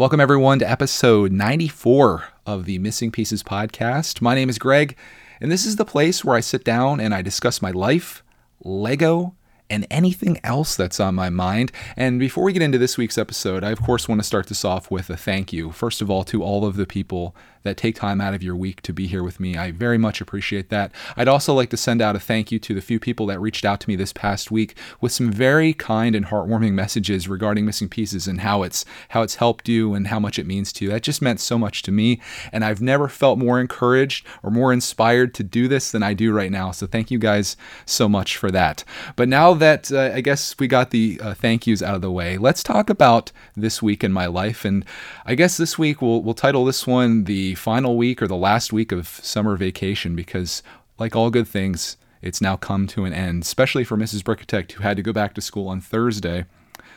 Welcome, everyone, to episode 94 of the Missing Pieces podcast. My name is Greg, and this is the place where I sit down and I discuss my life, Lego, and anything else that's on my mind. And before we get into this week's episode, I, of course, want to start this off with a thank you, first of all, to all of the people that take time out of your week to be here with me. I very much appreciate that. I'd also like to send out a thank you to the few people that reached out to me this past week with some very kind and heartwarming messages regarding missing pieces and how it's how it's helped you and how much it means to you. That just meant so much to me, and I've never felt more encouraged or more inspired to do this than I do right now. So thank you guys so much for that. But now that uh, I guess we got the uh, thank yous out of the way, let's talk about this week in my life. And I guess this week we'll we'll title this one the final week or the last week of summer vacation because, like all good things, it's now come to an end, especially for Mrs. Brickitect, who had to go back to school on Thursday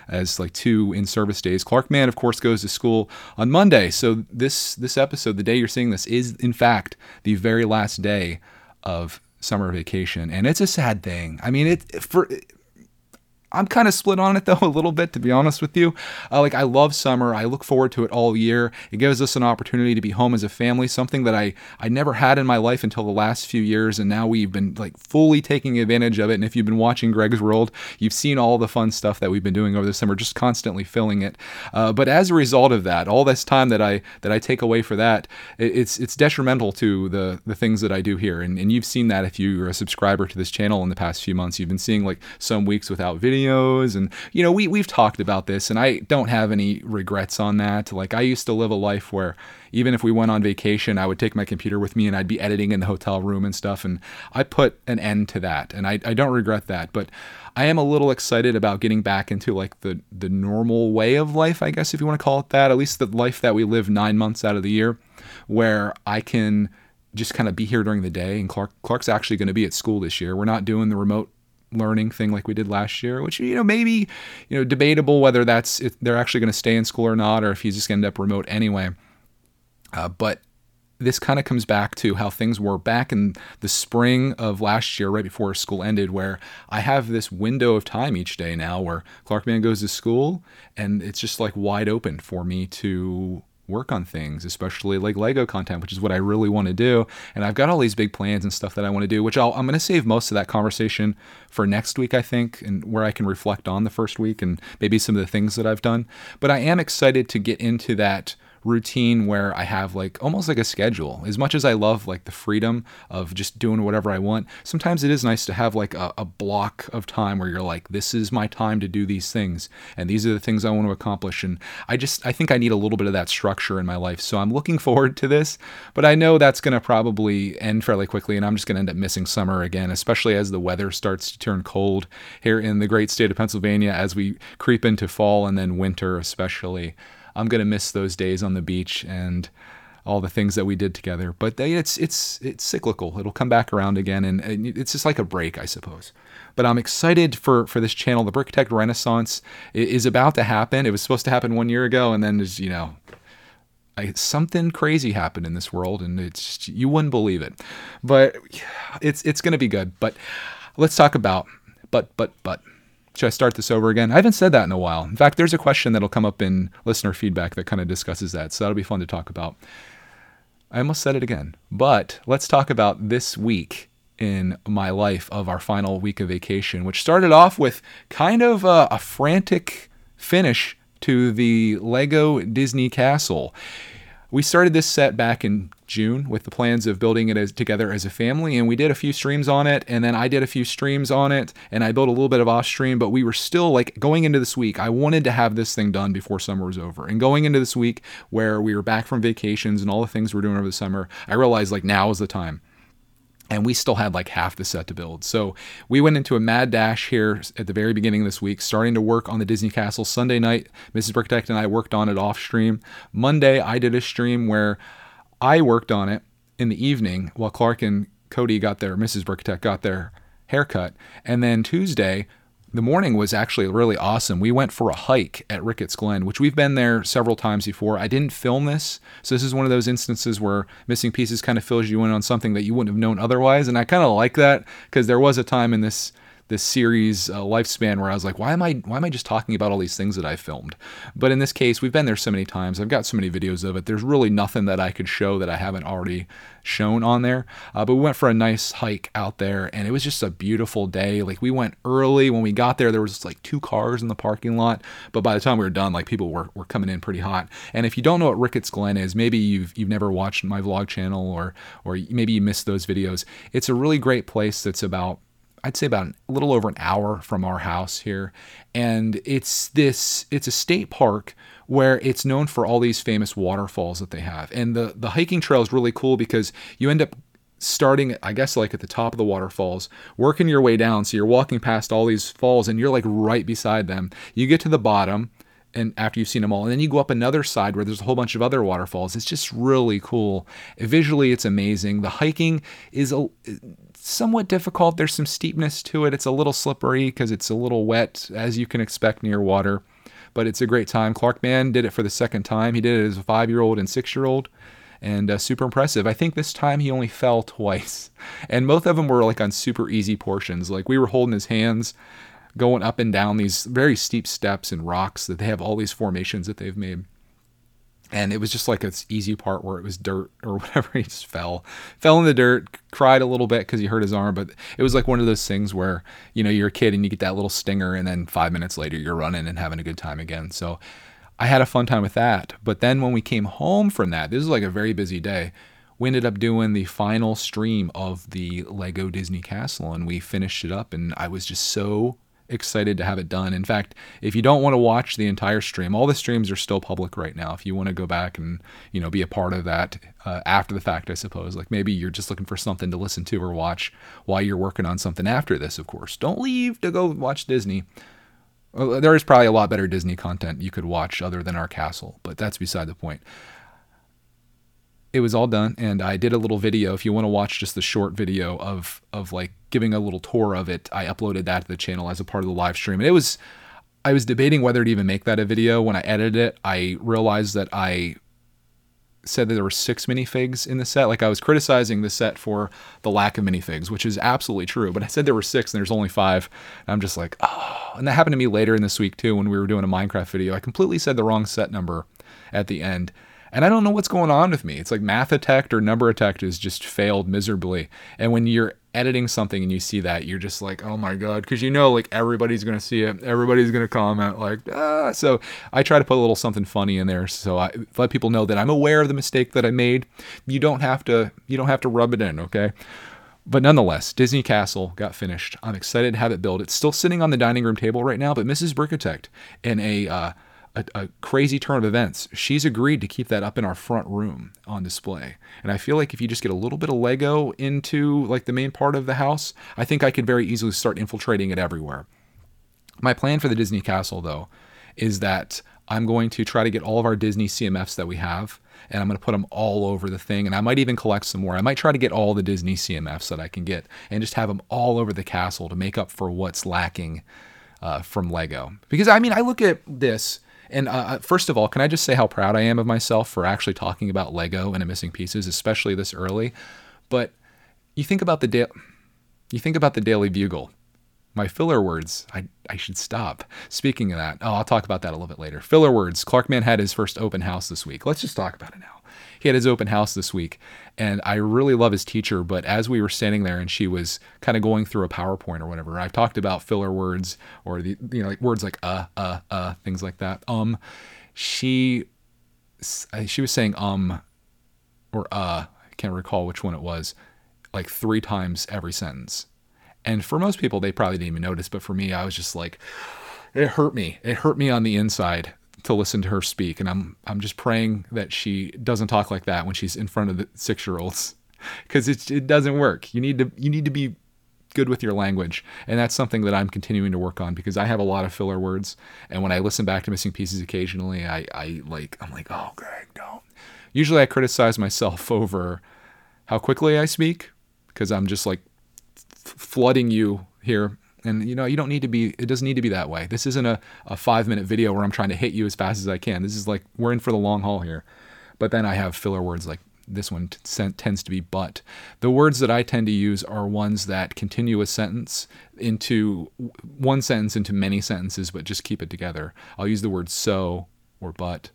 as like two in-service days. Clark Mann, of course, goes to school on Monday. So this this episode, the day you're seeing this, is in fact the very last day of summer vacation, and it's a sad thing. I mean, it for I'm kind of split on it though a little bit to be honest with you. Uh, like I love summer. I look forward to it all year. It gives us an opportunity to be home as a family, something that I I never had in my life until the last few years and now we've been like fully taking advantage of it. And if you've been watching Greg's World, you've seen all the fun stuff that we've been doing over the summer, just constantly filling it. Uh, but as a result of that, all this time that I that I take away for that, it, it's it's detrimental to the the things that I do here. And and you've seen that if you're a subscriber to this channel in the past few months. You've been seeing like some weeks without video videos and you know we we've talked about this and I don't have any regrets on that. Like I used to live a life where even if we went on vacation, I would take my computer with me and I'd be editing in the hotel room and stuff and I put an end to that and I, I don't regret that. But I am a little excited about getting back into like the the normal way of life, I guess if you want to call it that, at least the life that we live 9 months out of the year where I can just kind of be here during the day and Clark Clark's actually going to be at school this year. We're not doing the remote learning thing like we did last year, which you know maybe you know debatable whether that's if they're actually going to stay in school or not, or if he's just going to end up remote anyway. Uh, but this kind of comes back to how things were back in the spring of last year, right before school ended, where I have this window of time each day now where Clark Man goes to school and it's just like wide open for me to work on things, especially like Lego content, which is what I really want to do. And I've got all these big plans and stuff that I want to do, which i am going to save most of that conversation for next week, I think, and where I can reflect on the first week and maybe some of the things that I've done. But I am excited to get into that routine where I have like almost like a schedule. As much as I love like the freedom of just doing whatever I want, sometimes it is nice to have like a, a, block of time where you're like, this is my time to do these things, and these are the things I want to accomplish. And I just I think I need a little bit of that structure in my life. So I'm looking forward to this, but I know that's gonna probably end fairly quickly, and I'm just gonna end up missing summer again, especially as the weather starts to turn cold here in the great state of Pennsylvania as we creep into fall and then winter, especially. I'm gonna miss those days on the beach and all the things that we did together. But uh, it's it's it's cyclical. It'll come back around again, and, it's just like a break, I suppose. But I'm excited for for this channel. The Brickitect Renaissance is about to happen. It was supposed to happen one year ago, and then there's you know. I, something crazy happened in this world, and it's you wouldn't believe it, but it's it's gonna be good. But let's talk about but but but should I start this over again? I haven't said that in a while. In fact, there's a question that'll come up in listener feedback that kind of discusses that. So that'll be fun to talk about. I almost said it again. But let's talk about this week in my life of our final week of vacation, which started off with kind of a, a frantic finish to the Lego Disney Castle. We started this set back in June with the plans of building it as, together as a family, and we did a few streams on it, and then I did a few streams on it, and I built a little bit of off stream, but we were still like going into this week. I wanted to have this thing done before summer was over, and going into this week where we were back from vacations and all the things we we're doing over the summer, I realized like now is the time and we still had like half the set to build. So we went into a mad dash here at the very beginning of this week, starting to work on the Disney Castle Sunday night. Mrs. Brickitect and I worked on it off stream. Monday, I did a stream where I worked on it in the evening while Clark and Cody got their, Mrs. Brickitect got their haircut. And then Tuesday, the morning was actually really awesome. We went for a hike at Ricketts Glen, which we've been there several times before. I didn't film this, so this is one of those instances where missing pieces kind of fills you in on something that you wouldn't have known otherwise, and I kind of like that because there was a time in this this series uh, lifespan where I was like, why am I why am I just talking about all these things that I filmed? But in this case, we've been there so many times. I've got so many videos of it. There's really nothing that I could show that I haven't already shown on there. Uh, but we went for a nice hike out there, and it was just a beautiful day. Like we went early when we got there. There was like two cars in the parking lot, but by the time we were done, like people were, were coming in pretty hot. And if you don't know what Ricketts Glen is, maybe you've you've never watched my vlog channel, or or maybe you missed those videos. It's a really great place that's about I'd say about a little over an hour from our house here. And it's this it's a state park where it's known for all these famous waterfalls that they have. And the the hiking trail is really cool because you end up starting I guess like at the top of the waterfalls, working your way down. So you're walking past all these falls and you're like right beside them. You get to the bottom and after you've seen them all and then you go up another side where there's a whole bunch of other waterfalls it's just really cool visually it's amazing the hiking is a somewhat difficult. There's some steepness to it. It's a little slippery because it's a little wet, as you can expect near water. But it's a great time. Clark Mann did it for the second time. He did it as a five year old and six year old. And uh, super impressive. I think this time he only fell twice. And both of them were like on super easy portions. Like we were holding his hands going up and down these very steep steps and rocks that they have all these formations that they've made and it was just like this easy part where it was dirt or whatever. He just fell, fell in the dirt, cried a little bit because he hurt his arm. But it was like one of those things where you know you're a kid and you get that little stinger, and then five minutes later you're running and having a good time again. So I had a fun time with that. But then when we came home from that, this was like a very busy day. We ended up doing the final stream of the Lego Disney Castle, and we finished it up, and I was just so excited to have it done. In fact, if you don't want to watch the entire stream, all the streams are still public right now. If you want to go back and you know be a part of that uh, after the fact, I suppose. Like maybe you're just looking for something to listen to or watch while you're working on something after this. Of course, don't leave to go watch Disney. There is probably a lot better Disney content you could watch other than our castle, but that's beside the point it was all done and I did a little video. If you want to watch just the short video of of like giving a little tour of it, I uploaded that to the channel as a part of the live stream. And it was I was debating whether to even make that a video. When I edited it, I realized that I said that there were six minifigs in the set. Like I was criticizing the set for the lack of minifigs, which is absolutely true. But I said there were six and there's only five. And I'm just like, oh. And that happened to me later in this week too when we were doing a Minecraft video. I completely said the wrong set number at the end. And I don't know what's going on with me. It's like math attack or number attack has just failed miserably. And when you're editing something and you see that, you're just like, oh my God, because you know, like everybody's going to see it. Everybody's going to comment, like, ah. So I try to put a little something funny in there. So I let people know that I'm aware of the mistake that I made. You don't have to, you don't have to rub it in, okay? But nonetheless, Disney Castle got finished. I'm excited to have it built. It's still sitting on the dining room table right now, but Mrs. Brickitect in a, uh, a, a, crazy turn of events, she's agreed to keep that up in our front room on display. And I feel like if you just get a little bit of Lego into like the main part of the house, I think I could very easily start infiltrating it everywhere. My plan for the Disney Castle, though, is that I'm going to try to get all of our Disney CMFs that we have, and I'm going to put them all over the thing. And I might even collect some more. I might try to get all the Disney CMFs that I can get and just have them all over the castle to make up for what's lacking uh, from Lego. Because I mean, I look at this and uh, uh, first of all, can I just say how proud I am of myself for actually talking about Lego and missing pieces, especially this early? But you think about the da- you think about the Daily Bugle. My filler words, I, I should stop. Speaking of that, oh, I'll talk about that a little bit later. Filler words. Clark Mann had his first open house this week. Let's just talk about it now he had his open house this week, and I really love his teacher. But as we were standing there and she was kind of going through a PowerPoint or whatever, I've talked about filler words or the you know like words like uh uh uh things like that. Um, she she was saying um or uh I can't recall which one it was like three times every sentence. And for most people, they probably didn't even notice. But for me, I was just like, it hurt me. It hurt me on the inside to listen to her speak, and I'm I'm just praying that she doesn't talk like that when she's in front of the six year olds, because it it doesn't work. You need to you need to be good with your language, and that's something that I'm continuing to work on because I have a lot of filler words, and when I listen back to missing pieces occasionally, I I like I'm like oh Greg don't. Usually I criticize myself over how quickly I speak because I'm just like flooding you here and you know, you don't need to be, it doesn't need to be that way. This isn't a, a five minute video where I'm trying to hit you as fast as I can. This is like, we're in for the long haul here. But then I have filler words like this one t- tends to be but. The words that I tend to use are ones that continue a sentence into one sentence into many sentences, but just keep it together. I'll use the word so or but,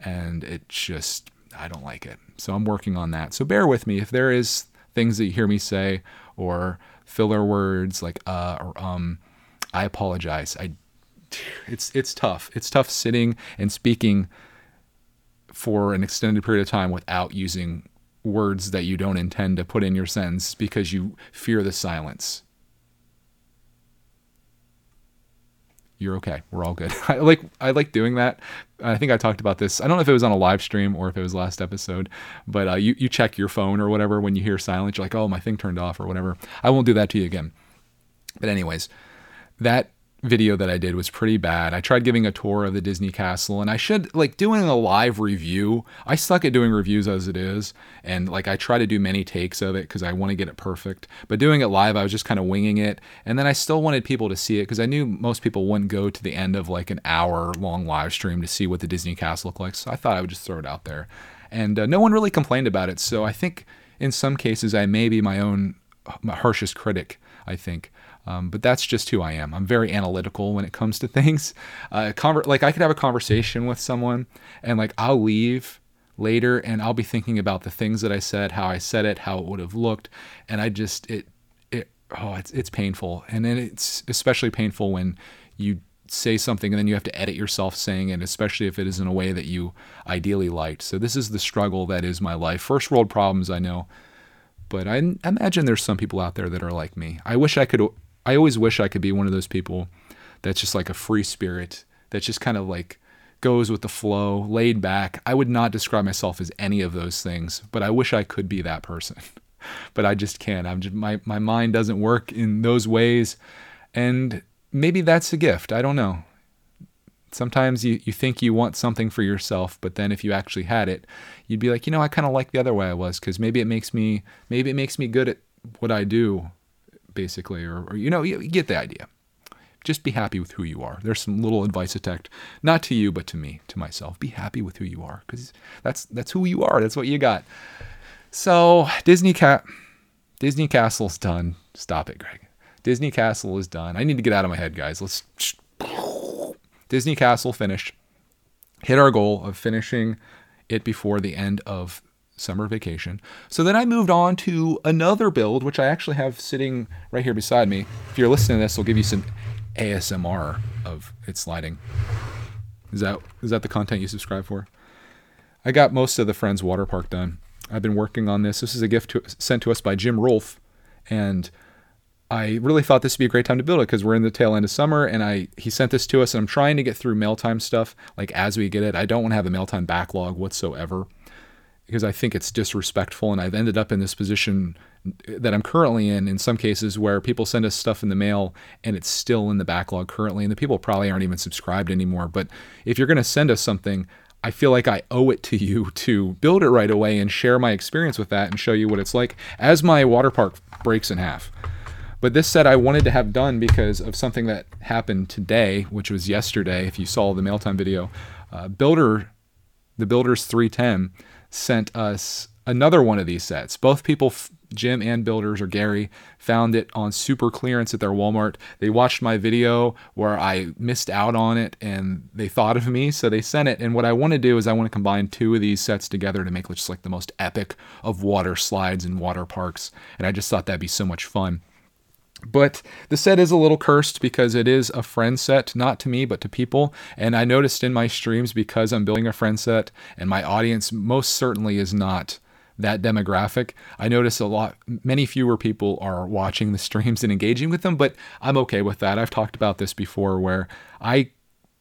and it just, I don't like it. So I'm working on that. So bear with me. If there is things that you hear me say or filler words like uh or um, I apologize. I it's it's tough. It's tough sitting and speaking for an extended period of time without using words that you don't intend to put in your sentence because you fear the silence. You're okay. We're all good. I like I like doing that. I think I talked about this. I don't know if it was on a live stream or if it was last episode, but uh, you you check your phone or whatever when you hear silence. You're like, oh, my thing turned off or whatever. I won't do that to you again. But anyways, that video that I did was pretty bad. I tried giving a tour of the Disney castle and I should like doing a live review. I suck at doing reviews as it is and like I try to do many takes of it cuz I want to get it perfect. But doing it live I was just kind of winging it and then I still wanted people to see it cuz I knew most people wouldn't go to the end of like an hour long live stream to see what the Disney castle looked like. So I thought I would just throw it out there. And uh, no one really complained about it. So I think in some cases I may be my own harshest critic, I think. Um, but that's just who I am. I'm very analytical when it comes to things. Uh, conver- like I could have a conversation with someone, and like I'll leave later, and I'll be thinking about the things that I said, how I said it, how it would have looked, and I just it it oh it's it's painful, and then it's especially painful when you say something and then you have to edit yourself saying it, especially if it is in a way that you ideally liked. So this is the struggle that is my life. First world problems, I know but I imagine there's some people out there that are like me. I wish I could I always wish I could be one of those people that's just like a free spirit that just kind of like goes with the flow, laid back. I would not describe myself as any of those things, but I wish I could be that person. but I just can't. I'm just my my mind doesn't work in those ways and maybe that's a gift. I don't know. Sometimes you, you think you want something for yourself, but then if you actually had it, you'd be like, you know, I kind of like the other way I was because maybe it makes me maybe it makes me good at what I do basically, or, or you know, you, you get the idea. Just be happy with who you are. There's some little advice attacked, not to you, but to me, to myself. Be happy with who you are, because that's that's who you are. That's what you got. So Disney cat, Disney Castle's done. Stop it, Greg. Disney Castle is done. I need to get out of my head, guys. Let's. Disney Castle finished. Hit our goal of finishing it before the end of summer vacation. So then I moved on to another build, which I actually have sitting right here beside me. If you're listening to this, I'll give you some ASMR of it sliding. Is that is that the content you subscribe for? I got most of the Friends water park done. I've been working on this. This is a gift to, sent to us by Jim Rolfe, and I really thought this would be a great time to build it because we're in the tail end of summer, and I he sent this to us, and I'm trying to get through mail time stuff like as we get it. I don't want to have a mail time backlog whatsoever because I think it's disrespectful. And I've ended up in this position that I'm currently in, in some cases, where people send us stuff in the mail and it's still in the backlog currently. And the people probably aren't even subscribed anymore. But if you're going to send us something, I feel like I owe it to you to build it right away and share my experience with that and show you what it's like as my water park breaks in half. But this set I wanted to have done because of something that happened today, which was yesterday. If you saw the mail time video, uh, Builder, the Builders 310 sent us another one of these sets. Both people, Jim and Builders or Gary, found it on super clearance at their Walmart. They watched my video where I missed out on it and they thought of me, so they sent it. And what I want to do is I want to combine two of these sets together to make just like the most epic of water slides and water parks. And I just thought that'd be so much fun. But the set is a little cursed because it is a friend set, not to me, but to people. And I noticed in my streams because I'm building a friend set and my audience most certainly is not that demographic. I notice a lot, many fewer people are watching the streams and engaging with them, but I'm okay with that. I've talked about this before where I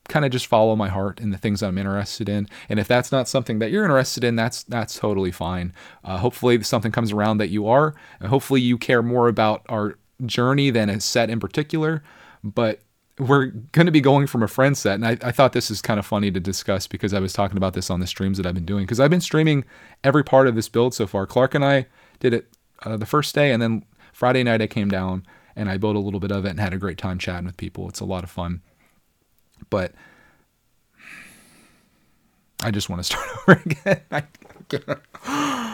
kind of just follow my heart and the things I'm interested in. And if that's not something that you're interested in, that's that's totally fine. Uh, hopefully, something comes around that you are, and hopefully, you care more about our journey than a set in particular, but we're going to be going from a friend set. And I, I, thought this is kind of funny to discuss because I was talking about this on the streams that I've been doing because I've been streaming every part of this build so far. Clark and I did it uh, the first day, and then Friday night I came down and I built a little bit of it and had a great time chatting with people. It's a lot of fun. But I just want to start over again.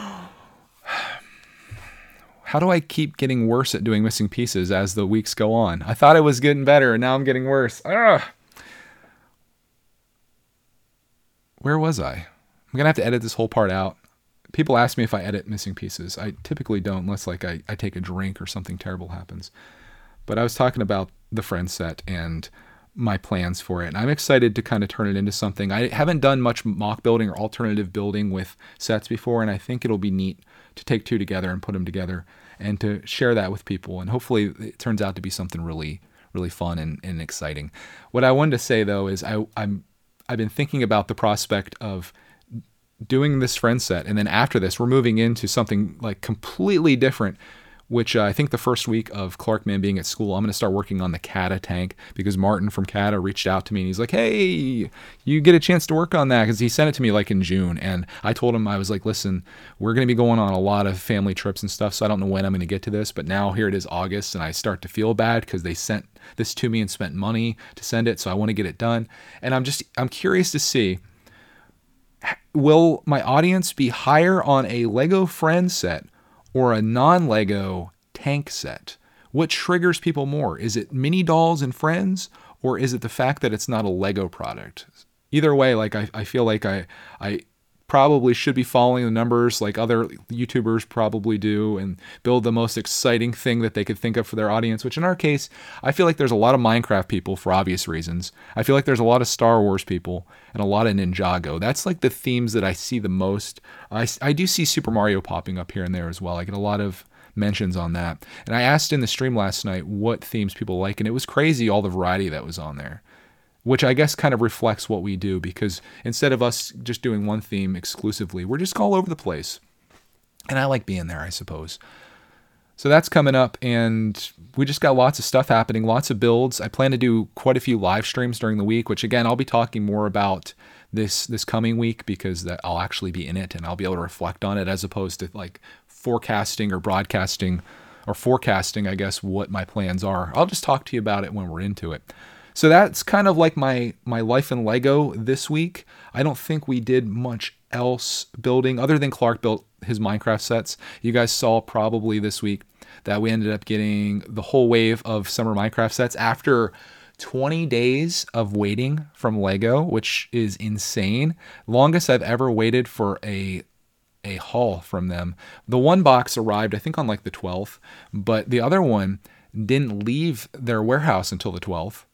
How do I keep getting worse at doing missing pieces as the weeks go on? I thought I was getting better and now I'm getting worse. Ugh. Where was I? I'm going to have to edit this whole part out. People ask me if I edit missing pieces. I typically don't unless like I, I take a drink or something terrible happens. But I was talking about the friend set and my plans for it. And I'm excited to kind of turn it into something. I haven't done much mock building or alternative building with sets before, and I think it'll be neat to take two together and put them together and to share that with people. And hopefully it turns out to be something really, really fun and, and exciting. What I wanted to say though is I, I'm I've been thinking about the prospect of doing this friend set, and then after this, we're moving into something like completely different which uh, I think the first week of Clarkman being at school, I'm going to start working on the CaDA tank because Martin from CaDA reached out to me and he's like, hey, you get a chance to work on that because he sent it to me like in June. And I told him, I was like, listen, we're going to be going on a lot of family trips and stuff. So I don't know when I'm going to get to this, but now here it is August and I start to feel bad because they sent this to me and spent money to send it. So I want to get it done. And I'm just, I'm curious to see will my audience be higher on a Lego friend set or a non Lego tank set? What triggers people more? Is it mini dolls and friends, or is it the fact that it's not a Lego product? Either way, like I, I feel like I, I probably should be following the numbers like other YouTubers probably do and build the most exciting thing that they could think of for their audience, which in our case, I feel like there's a lot of Minecraft people for obvious reasons. I feel like there's a lot of Star Wars people and a lot of Ninjago. That's like the themes that I see the most. I, I do see Super Mario popping up here and there as well. I get a lot of mentions on that. And I asked in the stream last night what themes people like, and it was crazy all the variety that was on there which I guess kind of reflects what we do because instead of us just doing one theme exclusively, we're just all over the place. And I like being there, I suppose. So that's coming up, and we just got lots of stuff happening, lots of builds. I plan to do quite a few live streams during the week, which again I'll be talking more about this this coming week because that I'll actually be in it and I'll be able to reflect on it as opposed to like forecasting or broadcasting or forecasting, I guess, what my plans are. I'll just talk to you about it when we're into it. So that's kind of like my my life in Lego this week. I don't think we did much else building other than Clark built his Minecraft sets. You guys saw probably this week that we ended up getting the whole wave of summer Minecraft sets after 20 days of waiting from Lego, which is insane. Longest I've ever waited for a a haul from them. The one box arrived I think on like the 12th, but the other one didn't leave their warehouse until the 12th.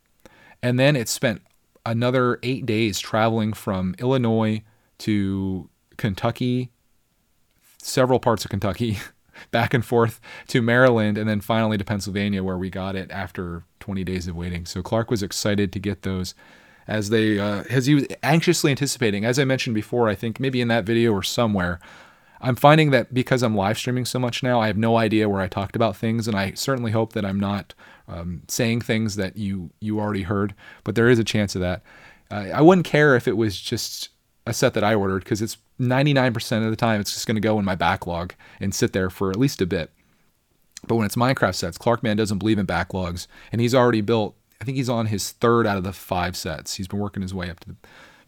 And then it spent another eight days traveling from Illinois to Kentucky, several parts of Kentucky, back and forth to Maryland, and then finally to Pennsylvania, where we got it after 20 days of waiting. So Clark was excited to get those as they uh, as he was anxiously anticipating. As I mentioned before, I think maybe in that video or somewhere, I'm finding that because I'm live streaming so much now, I have no idea where I talked about things, and I certainly hope that I'm not um, saying things that you you already heard. But there is a chance of that. Uh, I wouldn't care if it was just a set that I ordered because it's 99% of the time it's just going to go in my backlog and sit there for at least a bit. But when it's Minecraft sets, Clarkman doesn't believe in backlogs, and he's already built. I think he's on his third out of the five sets. He's been working his way up to the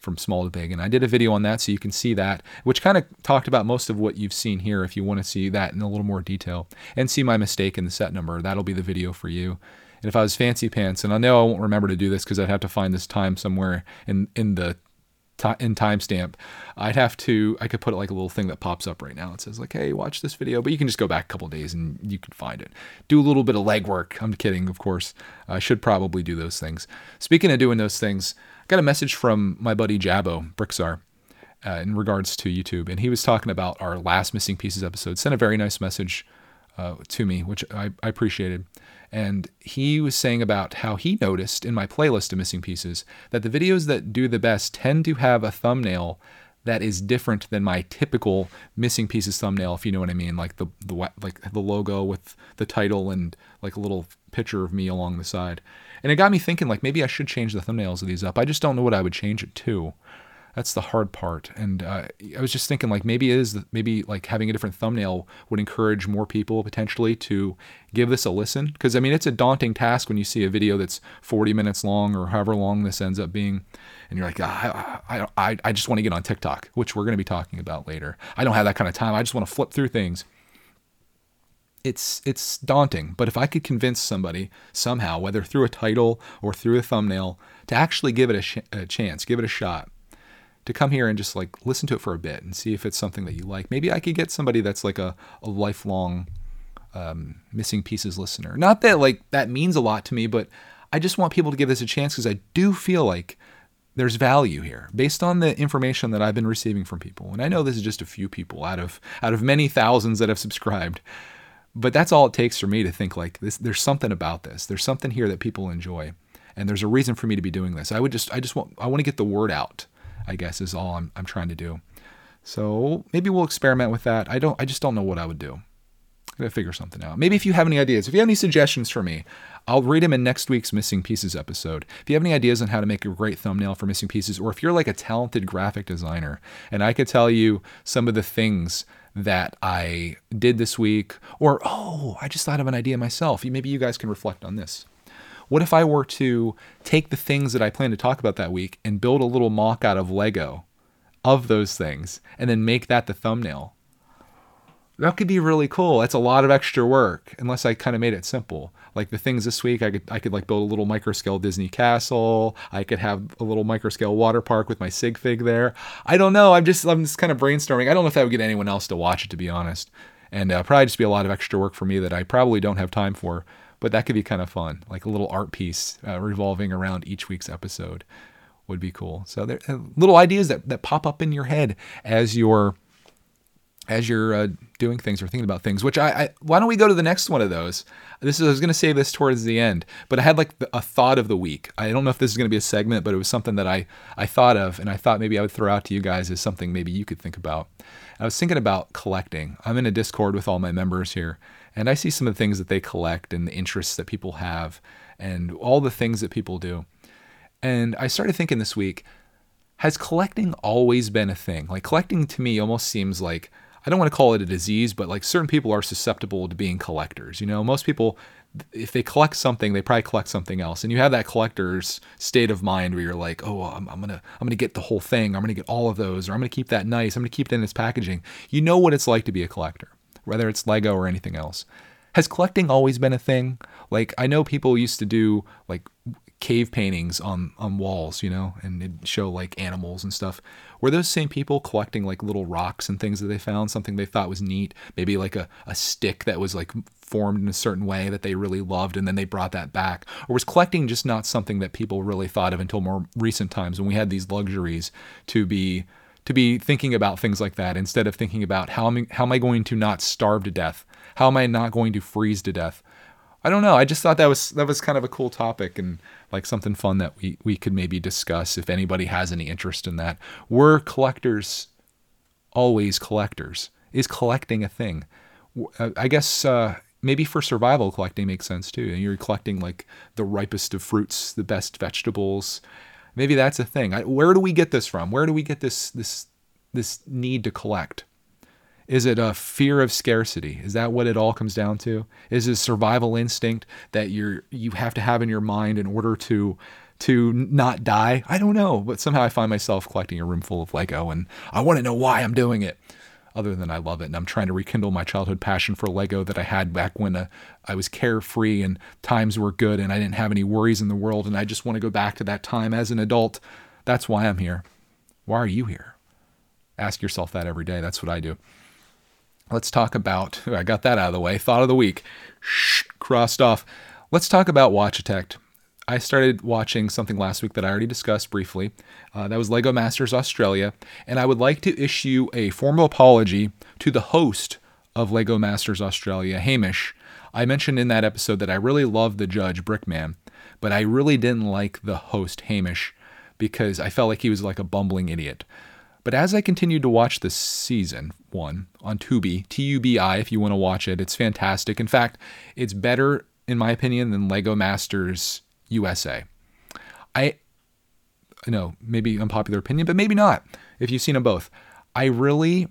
from small to big. And I did a video on that so you can see that, which kind of talked about most of what you've seen here if you want to see that in a little more detail and see my mistake in the set number. That'll be the video for you. And if I was fancy pants, and I know I won't remember to do this because I'd have to find this time somewhere in, in the in timestamp, I'd have to I could put it like a little thing that pops up right now. It says like, "Hey, watch this video," but you can just go back a couple days and you can find it. Do a little bit of legwork. I'm kidding, of course. I should probably do those things. Speaking of doing those things, got a message from my buddy Jabbo Brixar uh, in regards to YouTube, and he was talking about our last missing pieces episode. Sent a very nice message uh, to me, which I, I appreciated. And he was saying about how he noticed in my playlist of missing pieces that the videos that do the best tend to have a thumbnail that is different than my typical missing pieces thumbnail, if you know what I mean, like the the like the logo with the title and like a little picture of me along the side. And it got me thinking, like, maybe I should change the thumbnails of these up. I just don't know what I would change it to. That's the hard part. And uh, I was just thinking, like, maybe it is, maybe like having a different thumbnail would encourage more people potentially to give this a listen. Because, I mean, it's a daunting task when you see a video that's 40 minutes long or however long this ends up being. And you're like, ah, I, I, I just want to get on TikTok, which we're going to be talking about later. I don't have that kind of time. I just want to flip through things. It's it's daunting. But if I could convince somebody somehow, whether through a title or through a thumbnail, to actually give it a, sh- a chance, give it a shot, to come here and just like listen to it for a bit and see if it's something that you like. Maybe I could get somebody that's like a, a lifelong um, missing pieces listener. Not that like that means a lot to me, but I just want people to give this a chance because I do feel like there's value here based on the information that I've been receiving from people. And I know this is just a few people out of out of many thousands that have subscribed. But that's all it takes for me to think like this there's something about this. There's something here that people enjoy. And there's a reason for me to be doing this. I would just I just want I want to get the word out, I guess is all I'm I'm trying to do. So maybe we'll experiment with that. I don't I just don't know what I would do. I gotta figure something out. Maybe if you have any ideas, if you have any suggestions for me, I'll read them in next week's Missing Pieces episode. If you have any ideas on how to make a great thumbnail for Missing Pieces, or if you're like a talented graphic designer and I could tell you some of the things that I did this week, or oh, I just thought of an idea myself. Maybe you guys can reflect on this. What if I were to take the things that I plan to talk about that week and build a little mock out of Lego of those things and then make that the thumbnail? That could be really cool. That's a lot of extra work unless I kind of made it simple. Like the things this week, I could I could like build a little microscale Disney castle. I could have a little microscale water park with my sig fig there. I don't know. I'm just I'm just kind of brainstorming. I don't know if that would get anyone else to watch it, to be honest. And uh, probably just be a lot of extra work for me that I probably don't have time for. But that could be kind of fun, like a little art piece uh, revolving around each week's episode would be cool. So there uh, little ideas that, that pop up in your head as you're as you're uh, doing things or thinking about things. Which I, I, why don't we go to the next one of those? This is I was going to say this towards the end, but I had like a thought of the week. I don't know if this is going to be a segment, but it was something that I I thought of, and I thought maybe I would throw out to you guys as something maybe you could think about. I was thinking about collecting. I'm in a Discord with all my members here, and I see some of the things that they collect and the interests that people have, and all the things that people do. And I started thinking this week. Has collecting always been a thing? Like collecting to me almost seems like I don't want to call it a disease, but like certain people are susceptible to being collectors. You know, most people, if they collect something, they probably collect something else, and you have that collector's state of mind where you're like, oh, I'm, I'm gonna, I'm gonna get the whole thing, I'm gonna get all of those, or I'm gonna keep that nice, I'm gonna keep it in its packaging. You know what it's like to be a collector, whether it's Lego or anything else. Has collecting always been a thing? Like I know people used to do like cave paintings on on walls, you know, and it'd show like animals and stuff. Were those same people collecting like little rocks and things that they found, something they thought was neat, maybe like a, a stick that was like formed in a certain way that they really loved and then they brought that back? Or was collecting just not something that people really thought of until more recent times when we had these luxuries to be to be thinking about things like that instead of thinking about how am how am I going to not starve to death? How am I not going to freeze to death? I don't know. I just thought that was that was kind of a cool topic and like something fun that we we could maybe discuss if anybody has any interest in that. Were collectors always collectors? Is collecting a thing? Uh, I guess uh, maybe for survival, collecting makes sense too. And You're collecting like the ripest of fruits, the best vegetables. Maybe that's a thing. I, where do we get this from? Where do we get this this this need to collect? Is it a fear of scarcity? Is that what it all comes down to? Is it survival instinct that you're you have to have in your mind in order to to not die? I don't know, but somehow I find myself collecting a room full of Lego and I want to know why I'm doing it. Other than I love it and I'm trying to rekindle my childhood passion for Lego that I had back when uh, I was carefree and times were good and I didn't have any worries in the world and I just want to go back to that time as an adult. That's why I'm here. Why are you here? Ask yourself that every day. That's what I do let's talk about, I got that out of the way, thought of the week, Shh, crossed off. Let's talk about Watch Detect. I started watching something last week that I already discussed briefly. Uh, that was Lego Masters Australia. And I would like to issue a formal apology to the host of Lego Masters Australia, Hamish. I mentioned in that episode that I really loved the judge, Brickman, but I really didn't like the host, Hamish, because I felt like he was like a bumbling idiot. But as I continued to watch this season one on Tubi, T U B I, if you want to watch it, it's fantastic. In fact, it's better, in my opinion, than Lego Masters USA. I know, maybe unpopular opinion, but maybe not if you've seen them both. I really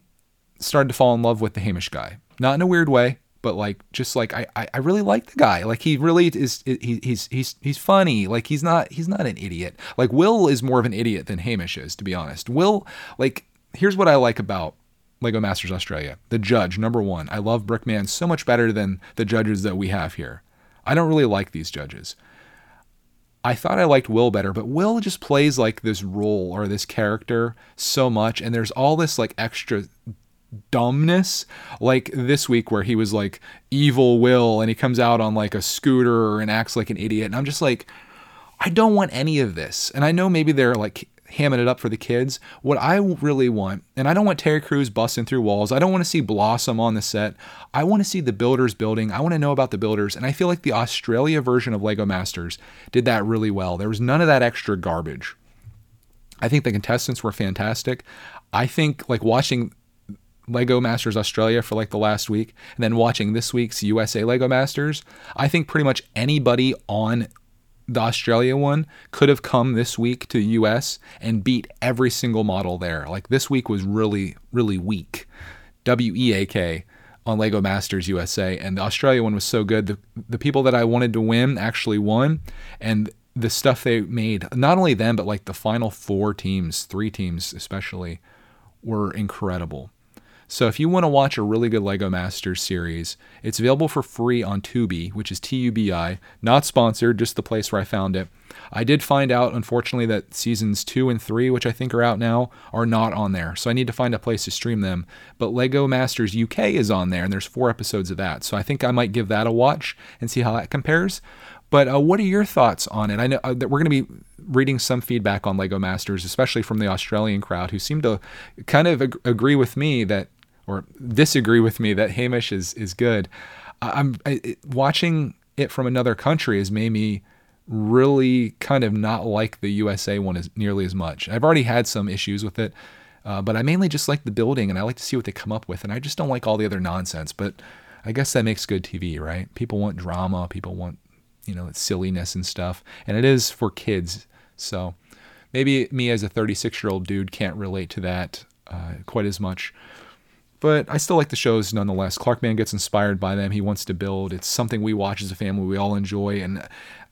started to fall in love with the Hamish guy. Not in a weird way, but like just like I, I I really like the guy. Like he really is he, he's he's he's funny. Like he's not he's not an idiot. Like Will is more of an idiot than Hamish is, to be honest. Will like here's what I like about Lego Masters Australia. The judge, number one. I love Brickman so much better than the judges that we have here. I don't really like these judges. I thought I liked Will better, but Will just plays like this role or this character so much, and there's all this like extra dumbness like this week where he was like evil will and he comes out on like a scooter and acts like an idiot and i'm just like i don't want any of this and i know maybe they're like hamming it up for the kids. What I really want, and I don't want Terry Crews busting through walls. I don't want to see Blossom on the set. I want to see the builders building. I want to know about the builders. And I feel like the Australia version of Lego Masters did that really well. There was none of that extra garbage. I think the contestants were fantastic. I think like watching Lego Masters Australia for like the last week and then watching this week's USA Lego Masters, I think pretty much anybody on the Australia one could have come this week to the US and beat every single model there. Like this week was really, really weak. W E A K on Lego Masters USA. And the Australia one was so good. The, the people that I wanted to win actually won. And the stuff they made, not only them, but like the final four teams, three teams especially, were incredible. So if you want to watch a really good Lego Masters series, it's available for free on Tubi, which is T U B I. Not sponsored, just the place where I found it. I did find out, unfortunately, that seasons two and three, which I think are out now, are not on there. So I need to find a place to stream them. But Lego Masters UK is on there, and there's four episodes of that. So I think I might give that a watch and see how that compares. But uh, what are your thoughts on it? I know uh, that we're going to be reading some feedback on Lego Masters, especially from the Australian crowd, who seem to kind of ag- agree with me that or disagree with me that Hamish is is good. I'm I, watching it from another country has made me really kind of not like the USA one as nearly as much. I've already had some issues with it, uh, but I mainly just like the building and I like to see what they come up with, and I just don't like all the other nonsense. But I guess that makes good TV, right? People want drama, people want you know silliness and stuff, and it is for kids. So maybe me as a 36 year old dude can't relate to that uh, quite as much. But I still like the shows nonetheless. Clarkman gets inspired by them. He wants to build. It's something we watch as a family. We all enjoy, and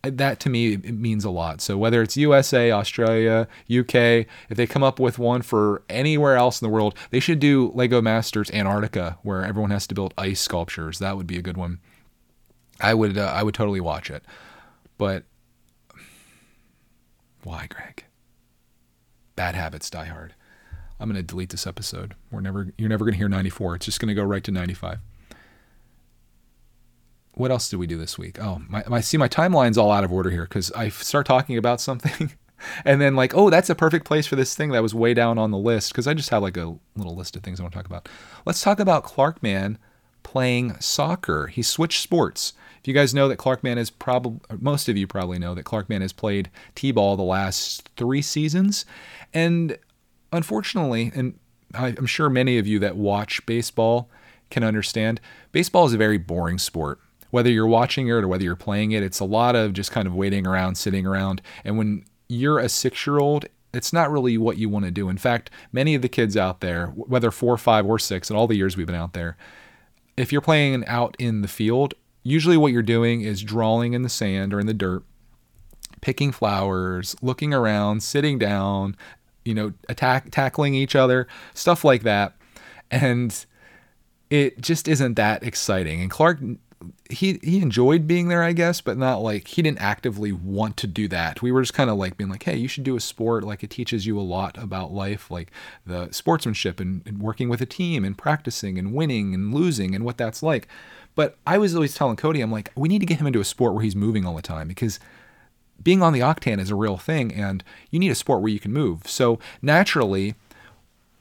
uh, that to me it means a lot. So whether it's USA, Australia, UK, if they come up with one for anywhere else in the world, they should do Lego Masters Antarctica, where everyone has to build ice sculptures. That would be a good one. I would uh, I would totally watch it. But why, Greg? Bad habits die hard. I'm going to delete this episode. We're never you're never going to hear 94. It's just going to go right to 95. What else did we do this week? Oh, my, my see my timeline's all out of order here cuz I start talking about something and then like, "Oh, that's a perfect place for this thing that was way down on the list" cuz I just have like a little list of things I want to talk about. Let's talk about Clarkman playing soccer. He switched sports. If you guys know that Clarkman is probably, most of you probably know that Clarkman has played T-ball the last three seasons, and unfortunately, and I'm sure many of you that watch baseball can understand, baseball is a very boring sport. Whether you're watching it or whether you're playing it, it's a lot of just kind of waiting around, sitting around. And when you're a six year old, it's not really what you want to do. In fact, many of the kids out there, whether four, five, or six, in all the years we've been out there, if you're playing out in the field, usually what you're doing is drawing in the sand or in the dirt, picking flowers, looking around, sitting down, you know, attack tackling each other, stuff like that. And it just isn't that exciting. And Clark he he enjoyed being there, I guess, but not like he didn't actively want to do that. We were just kind of like being like, hey, you should do a sport. Like it teaches you a lot about life, like the sportsmanship and, and working with a team and practicing and winning and losing and what that's like. But I was always telling Cody, I'm like, we need to get him into a sport where he's moving all the time because being on the octane is a real thing and you need a sport where you can move. So naturally,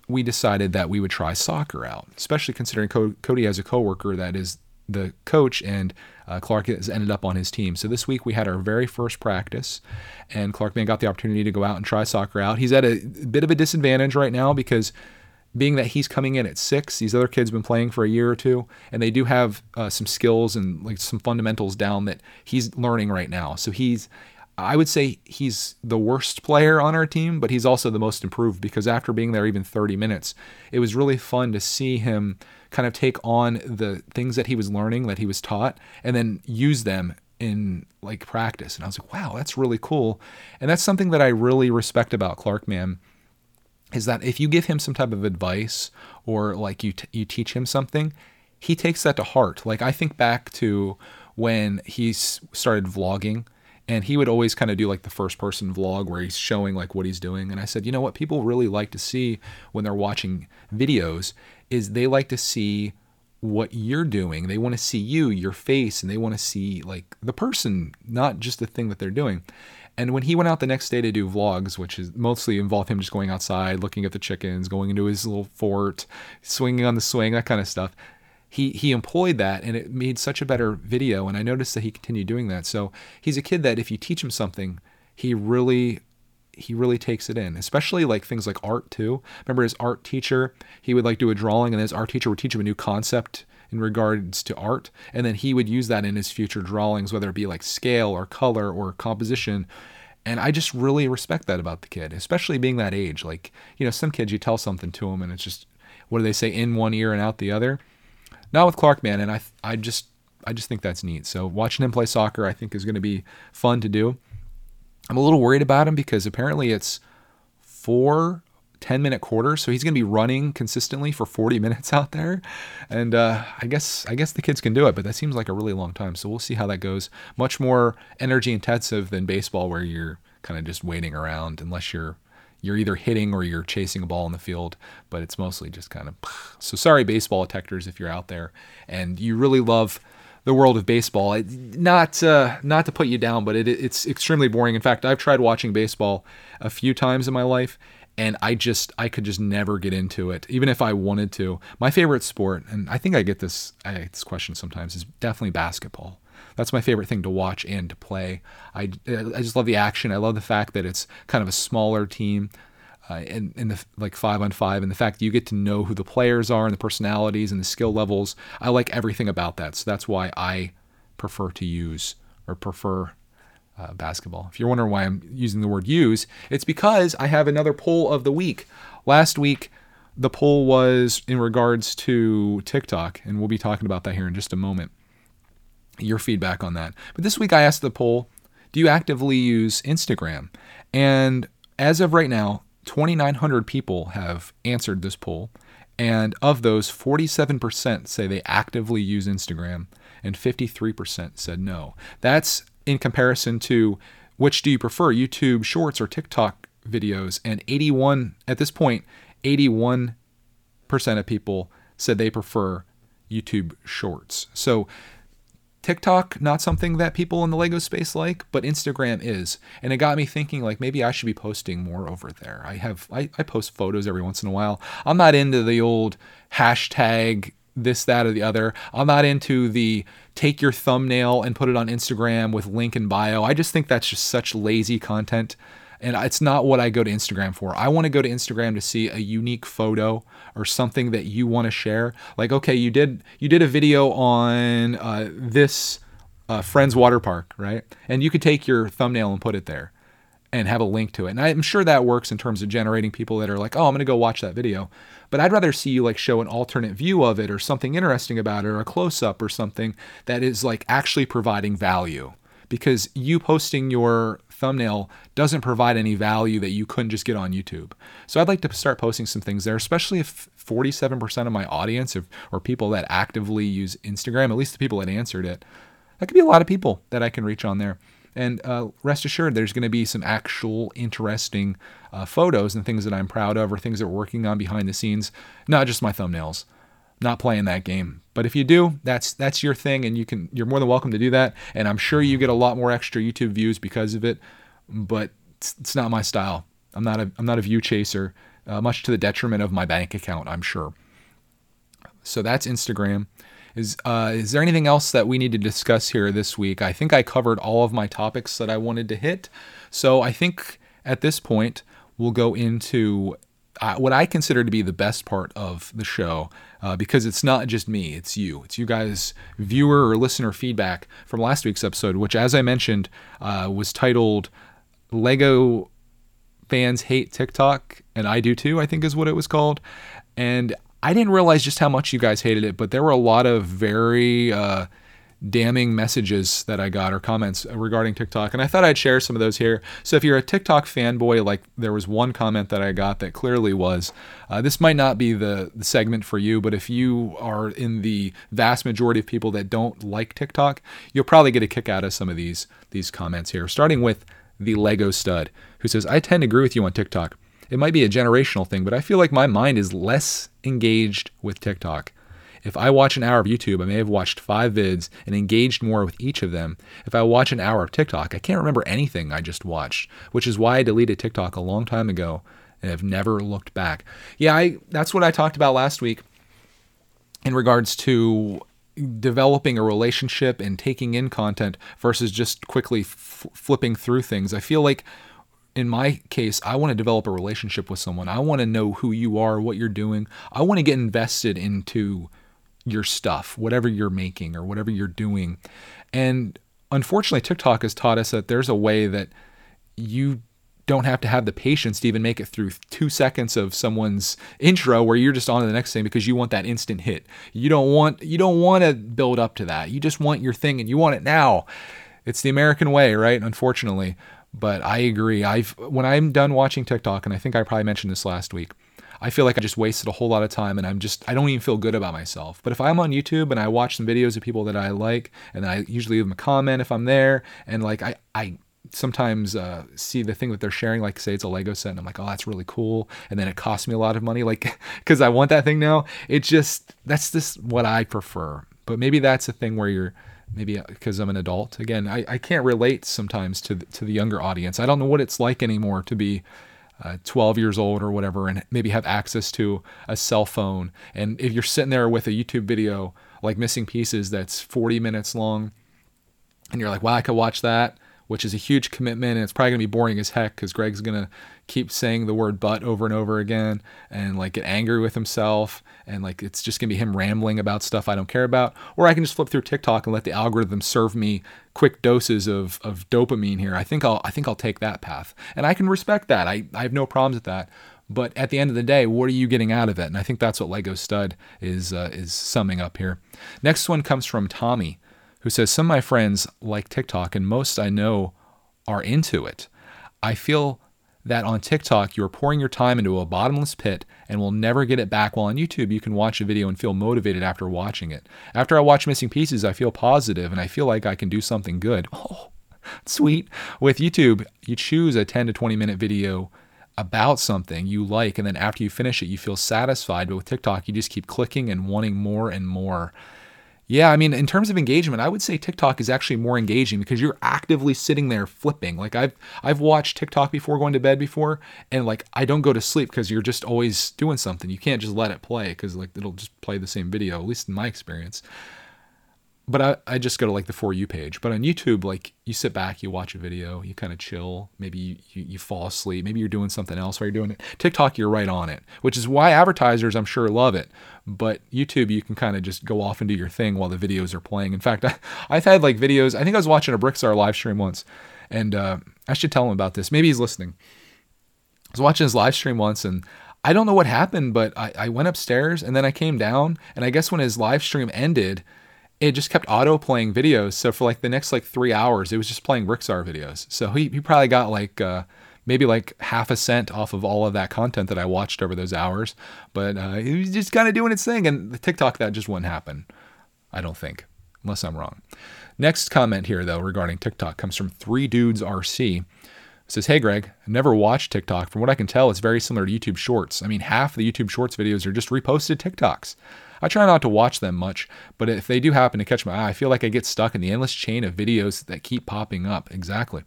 we decided that we would try soccer out, especially considering Cody has a coworker that is the coach and uh, Clark has ended up on his team. So this week we had our very first practice, and Clarkman got the opportunity to go out and try soccer out. He's at a bit of a disadvantage right now because being that he's coming in at six, these other kids have been playing for a year or two, and they do have uh, some skills and like some fundamentals down that he's learning right now. So he's I would say he's the worst player on our team, but he's also the most improved because after being there even 30 minutes, it was really fun to see him kind of take on the things that he was learning, that he was taught, and then use them in like practice. And I was like, wow, that's really cool. And that's something that I really respect about Clarkman is that if you give him some type of advice or like you t- you teach him something, he takes that to heart. Like I think back to when he started vlogging and he would always kind of do like the first person vlog where he's showing like what he's doing and I said, "You know what people really like to see when they're watching videos is they like to see what you're doing. They want to see you, your face, and they want to see like the person, not just the thing that they're doing." And when he went out the next day to do vlogs, which is mostly involved him just going outside, looking at the chickens, going into his little fort, swinging on the swing, that kind of stuff, he he employed that and it made such a better video. And I noticed that he continued doing that. So he's a kid that if you teach him something, he really he really takes it in, especially like things like art too. Remember his art teacher, he would like do a drawing and his art teacher would teach him a new concept in regards to art. And then he would use that in his future drawings, whether it be like scale or color or composition. And I just really respect that about the kid, especially being that age. Like, you know, some kids, you tell something to them and it's just, what do they say, in one ear and out the other? Not with Clark, man. And I, I just, I just think that's neat. So watching him play soccer, I think is going to be fun to do. I'm a little worried about him because apparently it's four 10 minute quarters. So he's going to be running consistently for 40 minutes out there. And uh, I guess I guess the kids can do it, but that seems like a really long time. So we'll see how that goes. Much more energy intensive than baseball, where you're kind of just waiting around unless you're you're either hitting or you're chasing a ball in the field, but it's mostly just kind of. So sorry, baseball detectors, if you're out there and you really love the world of baseball. It, not uh, not to put you down, but it, it's extremely boring. In fact, I've tried watching baseball a few times in my life, and I just I could just never get into it, even if I wanted to. My favorite sport, and I think I get this I get this question sometimes, is definitely basketball. That's my favorite thing to watch and to play. I, I just love the action. I love the fact that it's kind of a smaller team. Uh, and, and the like five on five, and the fact that you get to know who the players are and the personalities and the skill levels. I like everything about that. So that's why I prefer to use or prefer uh, basketball. If you're wondering why I'm using the word use, it's because I have another poll of the week. Last week, the poll was in regards to TikTok, and we'll be talking about that here in just a moment. Your feedback on that. But this week, I asked the poll Do you actively use Instagram? And as of right now, 2,900 people have answered this poll. And of those, 47% say they actively use Instagram, and 53% said no. That's in comparison to which do you prefer, YouTube Shorts or TikTok videos? And 81 at this point, 81% of people said they prefer YouTube Shorts. So TikTok, not something that people in the Lego space like, but Instagram is. And it got me thinking like maybe I should be posting more over there. I have I, I post photos every once in a while. I'm not into the old hashtag this, that, or the other. I'm not into the take your thumbnail and put it on Instagram with link in bio. I just think that's just such lazy content. And it's not what I go to Instagram for. I want to go to Instagram to see a unique photo or something that you want to share. Like, okay, you did you did a video on uh, this uh, Friends water park, right? And you could take your thumbnail and put it there and have a link to it. And I'm sure that works in terms of generating people that are like, oh, I'm going to go watch that video. But I'd rather see you like show an alternate view of it or something interesting about it or a close up or something that is like actually providing value. Because you posting your thumbnail doesn't provide any value that you couldn't just get on YouTube. So I'd like to start posting some things there, especially if 47% of my audience or people that actively use Instagram, at least the people that answered it, that could be a lot of people that I can reach on there. And uh, rest assured, there's going to be some actual interesting uh, photos and things that I'm proud of or things that we're working on behind the scenes, not just my thumbnails. Not playing that game. But if you do, that's that's your thing and you can you're more than welcome to do that and I'm sure you get a lot more extra YouTube views because of it, but it's, it's not my style. I'm not a I'm not a view chaser, uh, much to the detriment of my bank account, I'm sure. So that's Instagram. Is uh, is there anything else that we need to discuss here this week? I think I covered all of my topics that I wanted to hit. So I think at this point we'll go into uh, what I consider to be the best part of the show uh, because it's not just me, it's you. It's you guys' viewer or listener feedback from last week's episode, which, as I mentioned, uh, was titled Lego Fans Hate TikTok, and I do too, I think is what it was called. And I didn't realize just how much you guys hated it, but there were a lot of very uh, damning messages that I got or comments regarding TikTok, and I thought I'd share some of those here. So if you're a TikTok fanboy, like there was one comment that I got that clearly was, uh, this might not be the, the segment for you, but if you are in the vast majority of people that don't like TikTok, you'll probably get a kick out of some of these these comments here. Starting with the Lego Stud, who says, I tend to agree with you on TikTok. It might be a generational thing, but I feel like my mind is less engaged with TikTok. If I watch an hour of YouTube, I may have watched five vids and engaged more with each of them. If I watch an hour of TikTok, I can't remember anything I just watched, which is why I deleted TikTok a long time ago and have never looked back. Yeah, I, that's what I talked about last week in regards to developing a relationship and taking in content versus just quickly f- flipping through things. I feel like in my case, I want to develop a relationship with someone. I want to know who you are, what you're doing. I want to get invested into your stuff, whatever you're making or whatever you're doing. And unfortunately, TikTok has taught us that there's a way that you don't have to have the patience to even make it through two seconds of someone's intro where you're just on to the next thing because you want that instant hit. You don't want you don't want to build up to that. You just want your thing and you want it now. It's the American way, right? Unfortunately. But I agree. I've when I'm done watching TikTok, and I think I probably mentioned this last week, I feel like I just wasted a whole lot of time and I'm just, I don't even feel good about myself. But if I'm on YouTube and I watch some videos of people that I like, and I usually leave them a comment if I'm there, and like I, I, sometimes uh, see the thing that they're sharing, like say it's a Lego set, and I'm like, oh, that's really cool, and then it costs me a lot of money, like because I want that thing now. It just that's just what I prefer. But maybe that's a thing where you're maybe because I'm an adult. Again, I, I can't relate sometimes to the, to the younger audience. I don't know what it's like anymore to be uh, 12 years old or whatever and maybe have access to a cell phone. And if you're sitting there with a YouTube video like Missing Pieces that's 40 minutes long and you're like, wow, I could watch that which is a huge commitment and it's probably going to be boring as heck because Greg's going to keep saying the word but over and over again and like get angry with himself and like it's just going to be him rambling about stuff I don't care about. Or I can just flip through TikTok and let the algorithm serve me quick doses of, of dopamine here. I think I'll I think I'll take that path. And I can respect that. I, I have no problems with that. But at the end of the day, what are you getting out of it? And I think that's what Lego Stud is uh, is summing up here. Next one comes from Tommy who says, Some of my friends like TikTok, and most I know are into it. I feel that on TikTok, you're pouring your time into a bottomless pit and will never get it back. While on YouTube, you can watch a video and feel motivated after watching it. After I watch Missing Pieces, I feel positive and I feel like I can do something good. Oh, sweet. With YouTube, you choose a 10 to 20 minute video about something you like, and then after you finish it, you feel satisfied. But with TikTok, you just keep clicking and wanting more and more. Yeah, I mean, in terms of engagement, I would say TikTok is actually more engaging because you're actively sitting there flipping. Like I've I've watched TikTok before going to bed before, and like I don't go to sleep because you're just always doing something. You can't just let it play because like it'll just play the same video. At least in my experience but I, I just go to like the for you page. But on youtube like you sit back you watch a video you kind of chill. Maybe you, you, you, fall asleep. Maybe you're doing something else while you're doing it. Tiktok you're right on it which is why advertisers i'm sure love it. But youtube you can kind of just go off and do your thing while the videos are playing. In fact I, i've had like videos i think i was watching a brickstar live stream once and uh, i should tell him about this. Maybe he's listening. I was watching his live stream once and i don't know what happened but I, I went upstairs and then i came down and i guess when his live stream ended it just kept auto playing videos. So for like the next like three hours, it was just playing Brickstar videos. So he, he probably got like uh, maybe like half a cent off of all of that content that I watched over those hours. But uh, he was just kind of doing its thing. And the TikTok, that just wouldn't happen. I don't think, unless I'm wrong. Next comment here, though, regarding TikTok comes from Three Dudes RC. It says, Hey Greg, I never watched TikTok. From what I can tell, it's very similar to YouTube Shorts. I mean, half the YouTube Shorts videos are just reposted TikToks. I try not to watch them much, but if they do happen to catch my eye, I feel like I get stuck in the endless chain of videos that keep popping up. Exactly.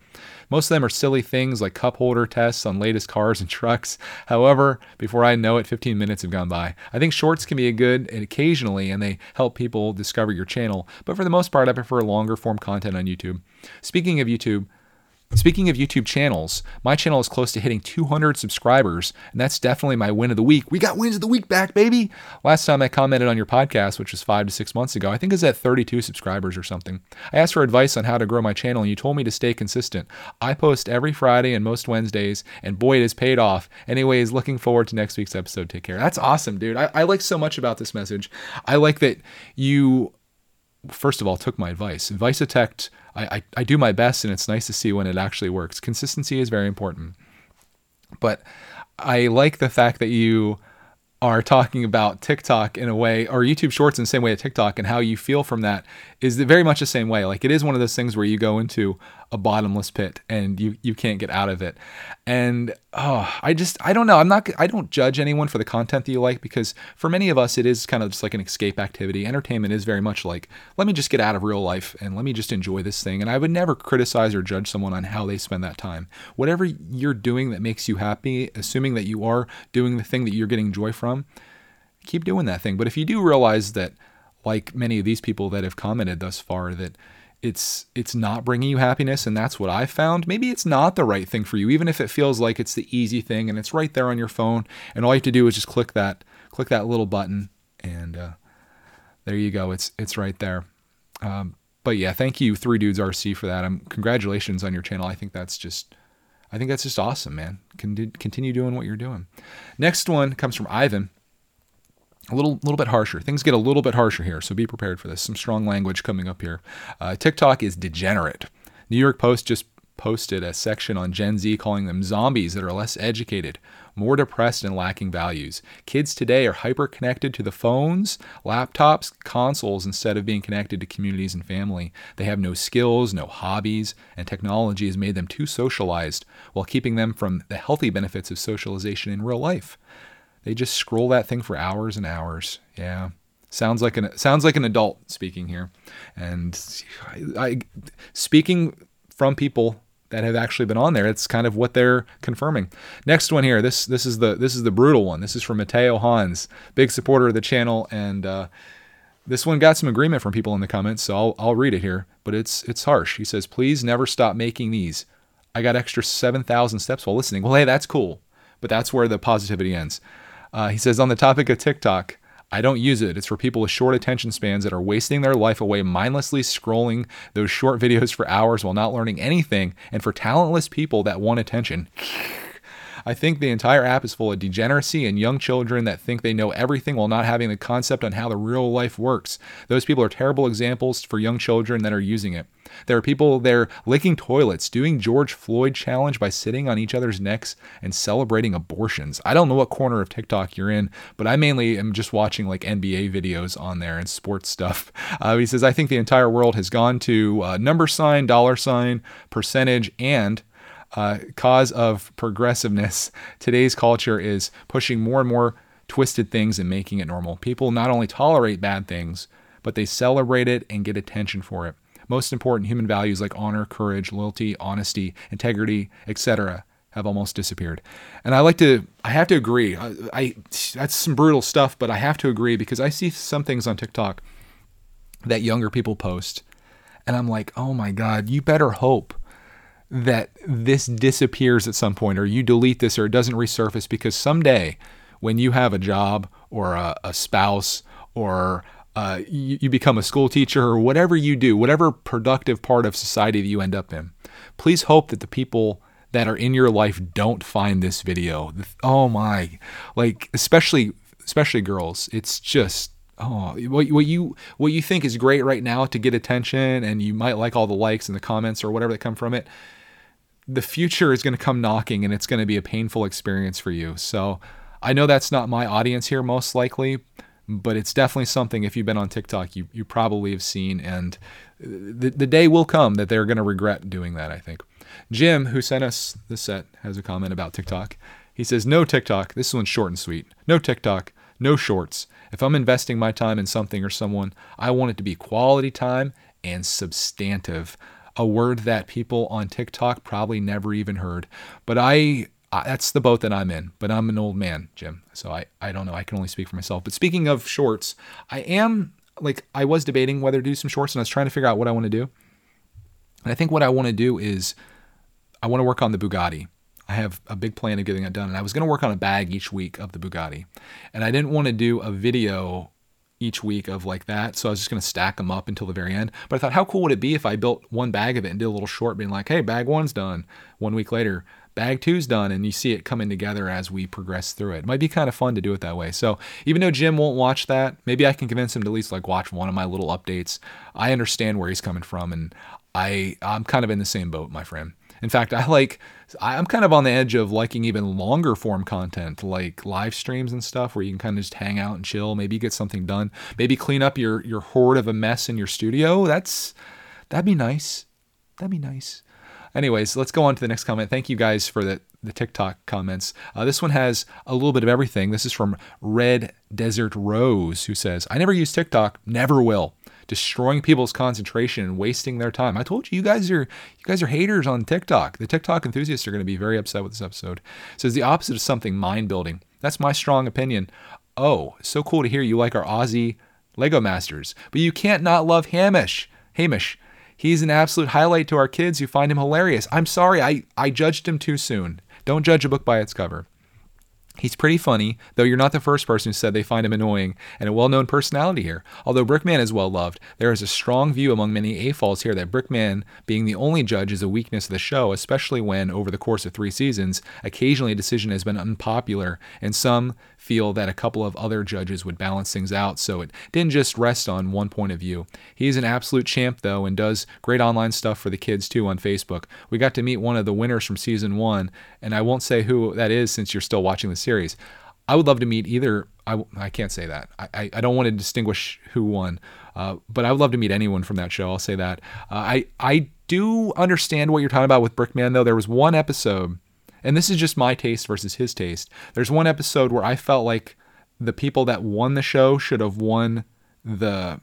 Most of them are silly things like cup holder tests on latest cars and trucks. However, before I know it, 15 minutes have gone by. I think shorts can be a good occasionally, and they help people discover your channel, but for the most part, I prefer longer form content on YouTube. Speaking of YouTube, Speaking of YouTube channels, my channel is close to hitting 200 subscribers, and that's definitely my win of the week. We got wins of the week back, baby. Last time I commented on your podcast, which was five to six months ago, I think it was at 32 subscribers or something. I asked for advice on how to grow my channel, and you told me to stay consistent. I post every Friday and most Wednesdays, and boy, it has paid off. Anyways, looking forward to next week's episode. Take care. That's awesome, dude. I, I like so much about this message. I like that you first of all took my advice. Advice I, I, I do my best, and it's nice to see when it actually works. Consistency is very important. But I like the fact that you are talking about TikTok in a way, or YouTube Shorts in the same way as TikTok, and how you feel from that is very much the same way. Like it is one of those things where you go into a bottomless pit and you you can't get out of it. And oh, I just I don't know. I'm not I don't judge anyone for the content that you like because for many of us it is kind of just like an escape activity. Entertainment is very much like let me just get out of real life and let me just enjoy this thing. And I would never criticize or judge someone on how they spend that time. Whatever you're doing that makes you happy, assuming that you are doing the thing that you're getting joy from, keep doing that thing. But if you do realize that like many of these people that have commented thus far that it's it's not bringing you happiness and that's what i found. Maybe it's not the right thing for you even if it feels like it's the easy thing and it's right there on your phone and all you have to do is just click that click that little button and uh, there you go. It's it's right there. Um, but yeah thank you three dudes rc for that. Um, congratulations on your channel. I think that's just i think that's just awesome man. Con- continue doing what you're doing. Next one comes from ivan a little little bit harsher. Things get a little bit harsher here, so be prepared for this. Some strong language coming up here. Uh, TikTok is degenerate. New York Post just posted a section on Gen Z calling them zombies that are less educated, more depressed, and lacking values. Kids today are hyper connected to the phones, laptops, consoles instead of being connected to communities and family. They have no skills, no hobbies, and technology has made them too socialized while keeping them from the healthy benefits of socialization in real life. They just scroll that thing for hours and hours. Yeah. Sounds like an sounds like an adult speaking here. And I, I speaking from people that have actually been on there. It's kind of what they're confirming. Next one here. This this is the this is the brutal one. This is from Mateo Hans, big supporter of the channel, and uh, this one got some agreement from people in the comments. So I'll I'll read it here. But it's it's harsh. He says, "Please never stop making these. I got extra seven thousand steps while listening." Well, hey, that's cool, but that's where the positivity ends. Uh, he says, on the topic of TikTok, I don't use it. It's for people with short attention spans that are wasting their life away mindlessly scrolling those short videos for hours while not learning anything, and for talentless people that want attention. I think the entire app is full of degeneracy and young children that think they know everything while not having the concept on how the real life works. Those people are terrible examples for young children that are using it. There are people there licking toilets, doing George Floyd challenge by sitting on each other's necks and celebrating abortions. I don't know what corner of TikTok you're in, but I mainly am just watching like NBA videos on there and sports stuff. Uh, he says, I think the entire world has gone to uh, number sign, dollar sign, percentage, and uh, cause of progressiveness, today's culture is pushing more and more twisted things and making it normal. People not only tolerate bad things, but they celebrate it and get attention for it. Most important human values like honor, courage, loyalty, honesty, integrity, etc., have almost disappeared. And I like to, I have to agree. I, I that's some brutal stuff, but I have to agree because I see some things on TikTok that younger people post, and I'm like, oh my god, you better hope that this disappears at some point or you delete this or it doesn't resurface because someday when you have a job or a, a spouse or uh, you, you become a school teacher or whatever you do, whatever productive part of society that you end up in, please hope that the people that are in your life don't find this video. Oh my, like especially especially girls. It's just oh what, what you what you think is great right now to get attention and you might like all the likes and the comments or whatever that come from it the future is going to come knocking and it's going to be a painful experience for you. So I know that's not my audience here, most likely, but it's definitely something if you've been on TikTok, you, you probably have seen. And the, the day will come that they're going to regret doing that, I think. Jim, who sent us the set, has a comment about TikTok. He says, No TikTok. This one's short and sweet. No TikTok. No shorts. If I'm investing my time in something or someone, I want it to be quality time and substantive a word that people on TikTok probably never even heard. But I, I, that's the boat that I'm in. But I'm an old man, Jim. So I, I don't know. I can only speak for myself. But speaking of shorts, I am like, I was debating whether to do some shorts and I was trying to figure out what I want to do. And I think what I want to do is I want to work on the Bugatti. I have a big plan of getting that done. And I was going to work on a bag each week of the Bugatti. And I didn't want to do a video each week of like that. So I was just going to stack them up until the very end. But I thought, how cool would it be if I built one bag of it and did a little short being like, hey, bag one's done. One week later, bag two's done and you see it coming together as we progress through it. It might be kind of fun to do it that way. So even though Jim won't watch that, maybe I can convince him to at least like watch one of my little updates. I understand where he's coming from and I I'm kind of in the same boat, my friend. In fact, I like I'm kind of on the edge of liking even longer form content like live streams and stuff where you can kind of just hang out and chill, maybe get something done, maybe clean up your your hoard of a mess in your studio. That's that'd be nice. That'd be nice. Anyways, let's go on to the next comment. Thank you guys for the, the TikTok comments. Uh, this one has a little bit of everything. This is from Red Desert Rose, who says, I never use TikTok, never will. Destroying people's concentration and wasting their time. I told you, you guys are you guys are haters on TikTok. The TikTok enthusiasts are going to be very upset with this episode. It says the opposite of something mind building. That's my strong opinion. Oh, so cool to hear you like our Aussie Lego Masters, but you can't not love Hamish. Hamish, He's an absolute highlight to our kids who find him hilarious. I'm sorry, I, I judged him too soon. Don't judge a book by its cover. He's pretty funny, though you're not the first person who said they find him annoying, and a well known personality here. Although Brickman is well loved, there is a strong view among many AFOLs here that Brickman, being the only judge, is a weakness of the show, especially when, over the course of three seasons, occasionally a decision has been unpopular, and some feel that a couple of other judges would balance things out, so it didn't just rest on one point of view. He's an absolute champ, though, and does great online stuff for the kids too on Facebook. We got to meet one of the winners from season one, and I won't say who that is since you're still watching the series. I would love to meet either. I, I can't say that. I, I don't want to distinguish who won, uh, but I would love to meet anyone from that show. I'll say that. Uh, I I do understand what you're talking about with Brickman though. There was one episode and this is just my taste versus his taste. There's one episode where I felt like the people that won the show should have won the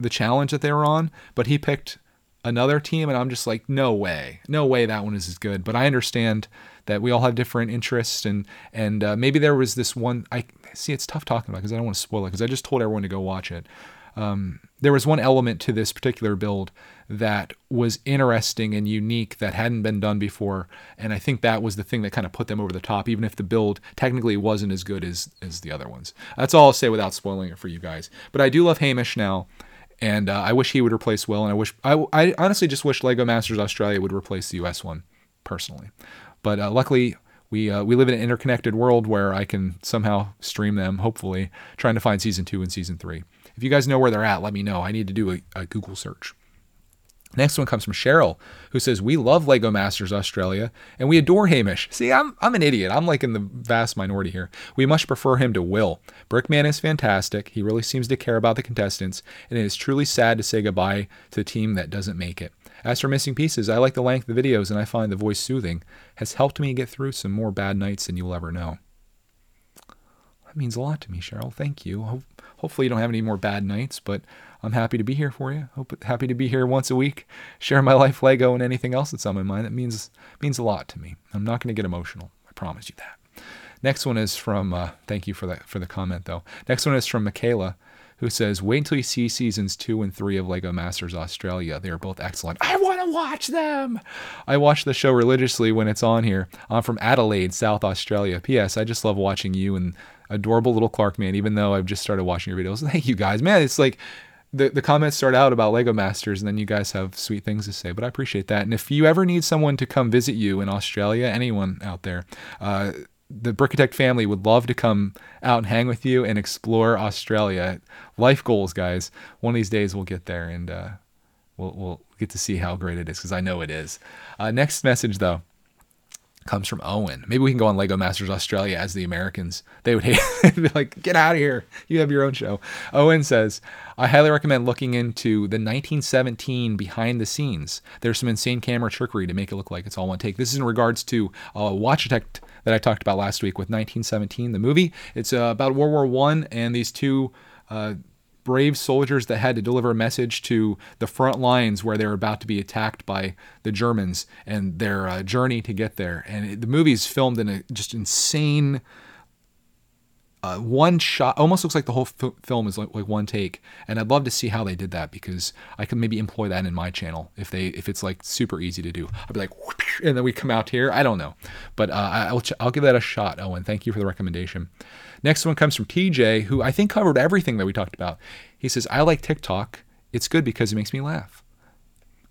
the challenge that they were on, but he picked another team and I'm just like no way. No way that one is as good. But I understand that we all have different interests and and uh, maybe there was this one I see it's tough talking about because I don't want to spoil it because I just told everyone to go watch it. Um, there was one element to this particular build that was interesting and unique that hadn't been done before. And I think that was the thing that kind of put them over the top, even if the build technically wasn't as good as, as the other ones. That's all I'll say without spoiling it for you guys. But I do love Hamish now. And uh, I wish he would replace Will. And I wish, I, I honestly just wish Lego Masters Australia would replace the US one, personally. But uh, luckily, we uh, we live in an interconnected world where I can somehow stream them. Hopefully, trying to find season two and season three. If you guys know where they're at, let me know. I need to do a, a Google search. Next one comes from Cheryl, who says, We love Lego Masters Australia and we adore Hamish. See, I'm, I'm an idiot. I'm like in the vast minority here. We much prefer him to Will. Brickman is fantastic. He really seems to care about the contestants, and it is truly sad to say goodbye to the team that doesn't make it. As for missing pieces, I like the length of the videos and I find the voice soothing. Has helped me get through some more bad nights than you'll ever know. That means a lot to me, Cheryl. Thank you. Hopefully, you don't have any more bad nights, but I'm happy to be here for you. Hope happy to be here once a week, share my life, Lego, and anything else that's on my mind. That means means a lot to me. I'm not going to get emotional. I promise you that. Next one is from. Uh, thank you for that for the comment though. Next one is from Michaela, who says, "Wait until you see seasons two and three of Lego Masters Australia. They are both excellent. I want to watch them. I watch the show religiously when it's on here. I'm from Adelaide, South Australia. P.S. I just love watching you and adorable little Clark man. Even though I've just started watching your videos. Thank you guys, man. It's like." The, the comments start out about Lego Masters, and then you guys have sweet things to say. But I appreciate that. And if you ever need someone to come visit you in Australia, anyone out there, uh, the Brickitect family would love to come out and hang with you and explore Australia. Life goals, guys. One of these days we'll get there and uh, we'll, we'll get to see how great it is because I know it is. Uh, next message, though comes from Owen. Maybe we can go on Lego Masters Australia as the Americans. They would hate be like, get out of here. You have your own show. Owen says, I highly recommend looking into the 1917 behind the scenes. There's some insane camera trickery to make it look like it's all one take. This is in regards to uh, Watch Detect that I talked about last week with 1917, the movie. It's uh, about World War One and these two uh, brave soldiers that had to deliver a message to the front lines where they were about to be attacked by the Germans and their uh, journey to get there. And it, the movie is filmed in a just insane. Uh, one shot almost looks like the whole f- film is like, like one take. And i'd love to see how they did that because i could maybe employ that in my channel if they if it's like super easy to do. I'd be like and then we come out here. I don't know. But uh, I'll, ch- I'll give that a shot owen. Thank you for the recommendation Next one comes from TJ, who I think covered everything that we talked about. He says, I like TikTok. It's good because it makes me laugh.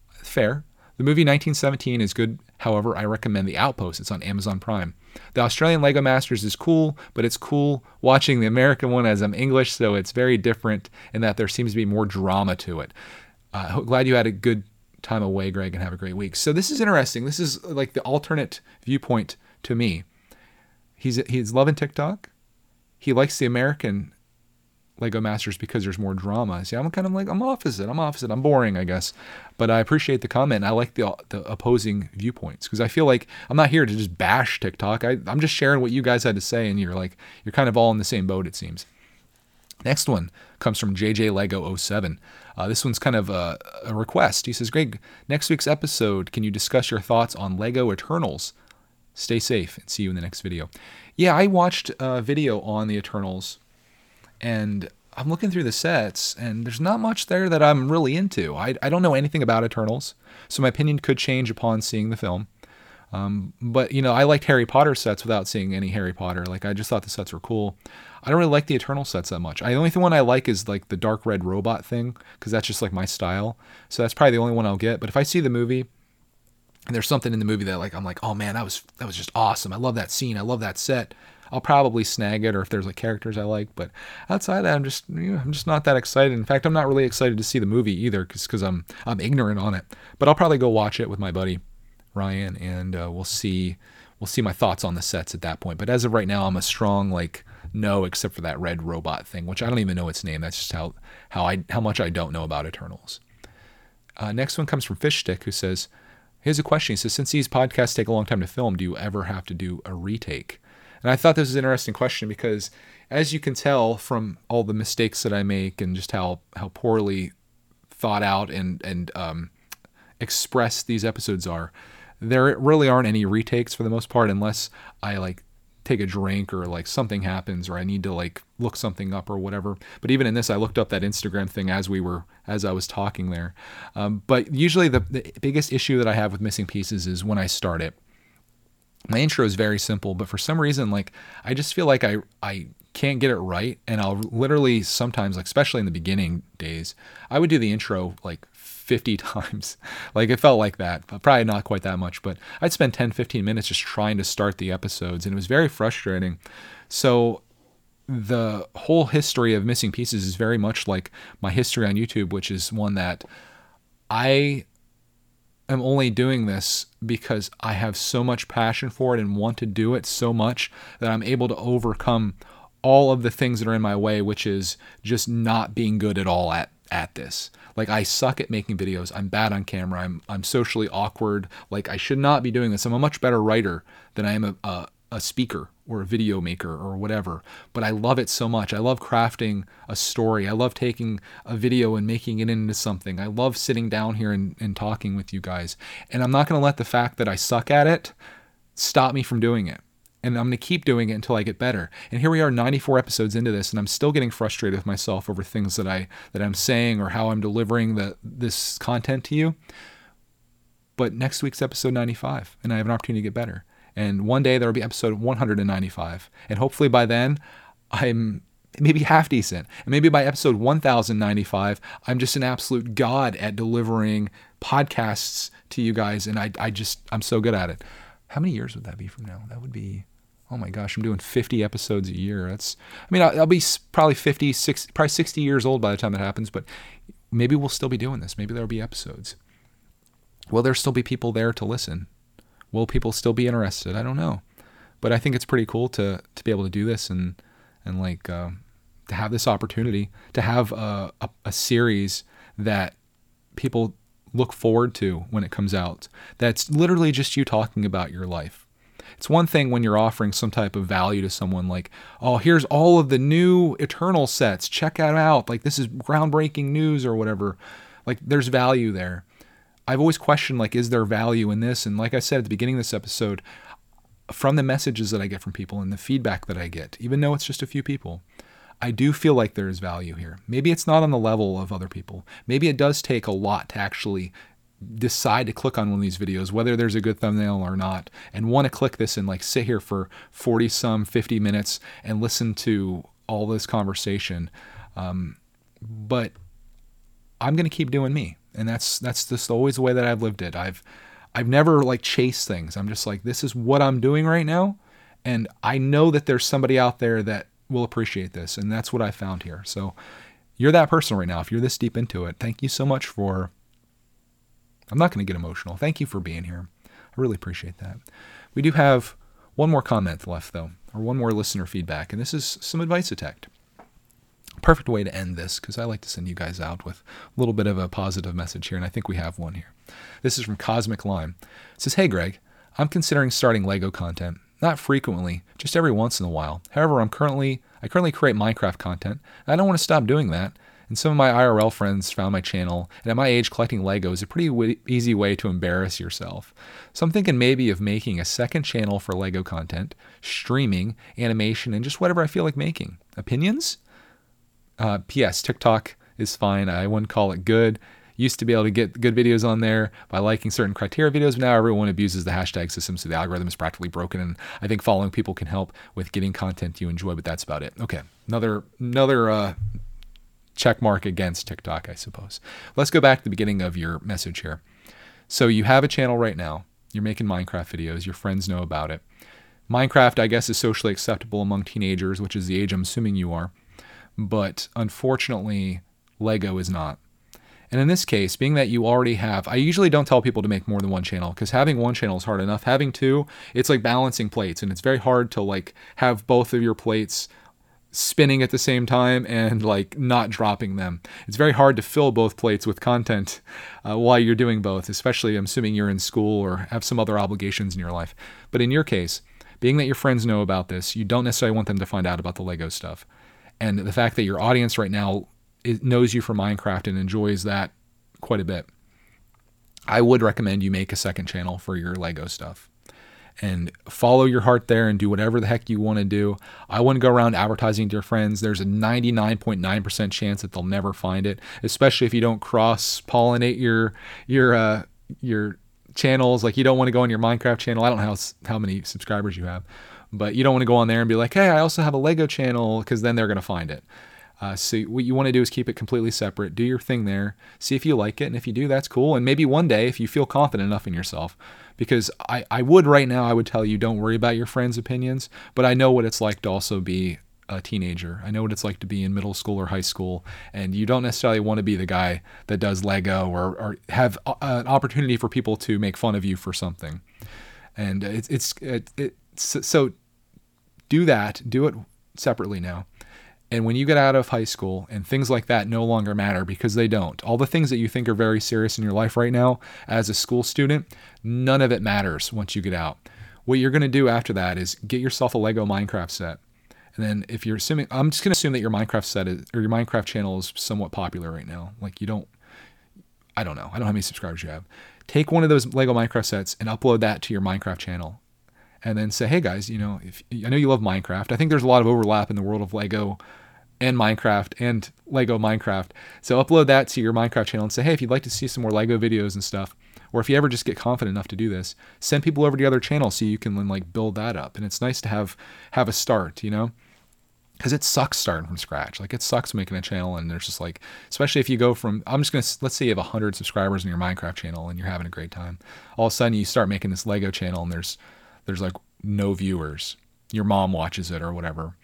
Fair. The movie 1917 is good. However, I recommend The Outpost. It's on Amazon Prime. The Australian Lego Masters is cool, but it's cool watching the American one as I'm English, so it's very different in that there seems to be more drama to it. Uh, glad you had a good time away, Greg, and have a great week. So this is interesting. This is like the alternate viewpoint to me. He's he's loving TikTok. He likes the American Lego Masters because there's more drama. See, I'm kind of like I'm opposite. I'm opposite. I'm boring, I guess. But I appreciate the comment. I like the the opposing viewpoints because I feel like I'm not here to just bash TikTok. I, I'm just sharing what you guys had to say, and you're like you're kind of all in the same boat. It seems. Next one comes from JJ Lego 07. Uh, this one's kind of a, a request. He says, Greg, next week's episode, can you discuss your thoughts on Lego Eternals? Stay safe and see you in the next video. Yeah, I watched a video on the Eternals and I'm looking through the sets, and there's not much there that I'm really into. I, I don't know anything about Eternals, so my opinion could change upon seeing the film. Um, but you know, I liked Harry Potter sets without seeing any Harry Potter. Like I just thought the sets were cool. I don't really like the Eternal sets that much. I, the only thing one I like is like the dark red robot thing because that's just like my style. So that's probably the only one I'll get. But if I see the movie and there's something in the movie that like I'm like, oh man, that was that was just awesome. I love that scene. I love that set. I'll probably snag it, or if there's like characters I like. But outside that, I'm just you know, I'm just not that excited. In fact, I'm not really excited to see the movie either, because I'm I'm ignorant on it. But I'll probably go watch it with my buddy Ryan, and uh, we'll see we'll see my thoughts on the sets at that point. But as of right now, I'm a strong like no, except for that red robot thing, which I don't even know its name. That's just how how I how much I don't know about Eternals. Uh, next one comes from Fishstick, who says. Here's a question. He says, Since these podcasts take a long time to film, do you ever have to do a retake? And I thought this was an interesting question because, as you can tell from all the mistakes that I make and just how how poorly thought out and and um, expressed these episodes are, there really aren't any retakes for the most part, unless I like take a drink or like something happens or I need to like look something up or whatever. But even in this, I looked up that Instagram thing as we were as I was talking there. Um, but usually the, the biggest issue that I have with missing pieces is when I start it my intro is very simple, but for some reason, like I just feel like I I can't get it right, and I'll literally sometimes, like especially in the beginning days, I would do the intro like 50 times. like it felt like that, but probably not quite that much, but I'd spend 10, 15 minutes just trying to start the episodes, and it was very frustrating. So the whole history of missing pieces is very much like my history on YouTube, which is one that I am only doing this because I have so much passion for it and want to do it so much that I'm able to overcome all of the things that are in my way, which is just not being good at all at at this. Like I suck at making videos. I'm bad on camera. I'm I'm socially awkward. Like I should not be doing this. I'm a much better writer than I am a, a, a speaker or a video maker or whatever, but I love it so much. I love crafting a story. I love taking a video and making it into something. I love sitting down here and, and talking with you guys. And I'm not going to let the fact that I suck at it stop me from doing it. And I'm going to keep doing it until I get better. And here we are 94 episodes into this and I'm still getting frustrated with myself over things that I that I'm saying or how I'm delivering the this content to you. But next week's episode 95 and I have an opportunity to get better. And one day there will be episode 195. And hopefully by then, I'm maybe half decent. And maybe by episode 1095, I'm just an absolute god at delivering podcasts to you guys. And I, I just, I'm so good at it. How many years would that be from now? That would be, oh my gosh, I'm doing 50 episodes a year. That's, I mean, I'll, I'll be probably 50, 60, probably 60 years old by the time that happens, but maybe we'll still be doing this. Maybe there'll be episodes. Will there still be people there to listen? Will people still be interested? I don't know, but I think it's pretty cool to to be able to do this and and like uh, to have this opportunity to have a, a, a series that people look forward to when it comes out. That's literally just you talking about your life. It's one thing when you're offering some type of value to someone, like, oh, here's all of the new Eternal sets. Check it out. Like, this is groundbreaking news or whatever. Like, there's value there. I've always questioned like is there value in this and like I said at the beginning of this episode from the messages that I get from people and the feedback that I get even though it's just a few people I do feel like there is value here. Maybe it's not on the level of other people. Maybe it does take a lot to actually decide to click on one of these videos, whether there's a good thumbnail or not, and want to click this and like sit here for 40 some 50 minutes and listen to all this conversation. Um, but I'm going to keep doing me And that's that's just always the way that I've lived it. I've I've never like chased things. I'm just like this is what I'm doing right now and I know that there's somebody out there that will appreciate this and that's what I found here. So you're that person right now. If you're this deep into it, thank you so much for I'm not going to get emotional. Thank you for being here. I really appreciate that. We do have one more comment left though, or one more listener feedback, and this is some advice attacked perfect way to end this because I like to send you guys out with a little bit of a positive message here, and I think we have one here. This is from Cosmic Lime. It says, Hey Greg, I'm considering starting Lego content. Not frequently, just every once in a while. However, I'm currently I currently create Minecraft content. I don't want to stop doing that. And some of my IRL friends found my channel, and at my age, collecting Lego is a pretty w- easy way to embarrass yourself. So I'm thinking maybe of making a second channel for Lego content, streaming, animation, and just whatever I feel like making. Opinions? Uh, P.S. TikTok is fine. I wouldn't call it good. Used to be able to get good videos on there by liking certain criteria videos, but now everyone abuses the hashtag system, so the algorithm is practically broken. And I think following people can help with getting content you enjoy, but that's about it. Okay, another another uh, check mark against TikTok, I suppose. Let's go back to the beginning of your message here. So you have a channel right now. You're making Minecraft videos. Your friends know about it. Minecraft, I guess, is socially acceptable among teenagers, which is the age I'm assuming you are but unfortunately, Lego is not. And in this case, being that you already have, I usually don't tell people to make more than one channel because having one channel is hard enough. Having two, it's like balancing plates, and it's very hard to like have both of your plates spinning at the same time and like not dropping them. It's very hard to fill both plates with content uh, while you're doing both, especially I'm assuming you're in school or have some other obligations in your life. But in your case, being that your friends know about this, you don't necessarily want them to find out about the Lego stuff and the fact that your audience right now knows you for Minecraft and enjoys that quite a bit, I would recommend you make a second channel for your Lego stuff and follow your heart there and do whatever the heck you want to do. I wouldn't go around advertising to your friends. There's a 99.9% chance that they'll never find it, especially if you don't cross pollinate your your uh, your channels. Like you don't want to go on your Minecraft channel. I don't know how how many subscribers you have, but you don't want to go on there and be like, hey, I also have a Lego channel because then they're to find it. Uh, so what you want to do is keep it completely separate. Do your thing there. See if you like it, and if you do, that's cool. And maybe one day, if you feel confident enough in yourself, because I, I would right now, I would tell you don't worry about your friends' opinions. But I know what it's like to also be a teenager. I know what it's like to be in middle school or high school, and you don't necessarily want to be the guy that does Lego or, or have a, an opportunity for people to make fun of you for something. And it's it's it, it's so do that, do it separately now. And when you get out of high school and things like that no longer matter because they don't. All the things that you think are very serious in your life right now as a school student, none of it matters once you get out. What you're going to do after that is get yourself a Lego Minecraft set. And then if you're assuming I'm just going to assume that your Minecraft set is, or your Minecraft channel is somewhat popular right now. Like you don't I don't know. I don't know how many subscribers you have. Take one of those Lego Minecraft sets and upload that to your Minecraft channel and then say, hey guys, you know, if I know you love Minecraft, I think there's a lot of overlap in the world of Lego and Minecraft and Lego Minecraft. So upload that to your Minecraft channel and say, hey, if you'd like to see some more Lego videos and stuff, or if you ever just get confident enough to do this, send people over to the other channel so you can then like build that up. And it's nice to have have a start, you know because it sucks starting from scratch. Like it sucks making a channel, and there's just like, especially if you go from, I'm just gonna let's say you have hundred subscribers in your Minecraft channel and you're having a great time. All of a sudden you start making this Lego channel, and there's there's like no viewers. Your mom watches it or whatever.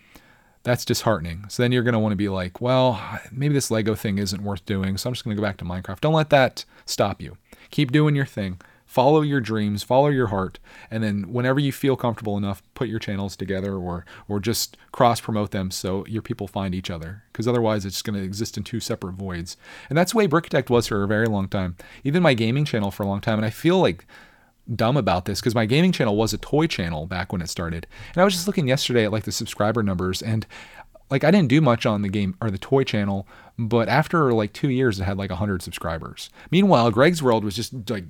That's disheartening. So then you're going to want to be like, well, maybe this Lego thing isn't worth doing. So I'm just going to go back to Minecraft. Don't let that stop you. Keep doing your thing. Follow your dreams, follow your heart, and then whenever you feel comfortable enough, put your channels together or or just cross promote them so your people find each other. Because otherwise, it's going to exist in two separate voids. And that's the way Brickitect was for a very long time. Even my gaming channel for a long time. And I feel like dumb about this because my gaming channel was a toy channel back when it started. And I was just looking yesterday at like the subscriber numbers and like I didn't do much on the game or the toy channel, but after like 2 years it had like 100 subscribers. Meanwhile, Greg's World was just like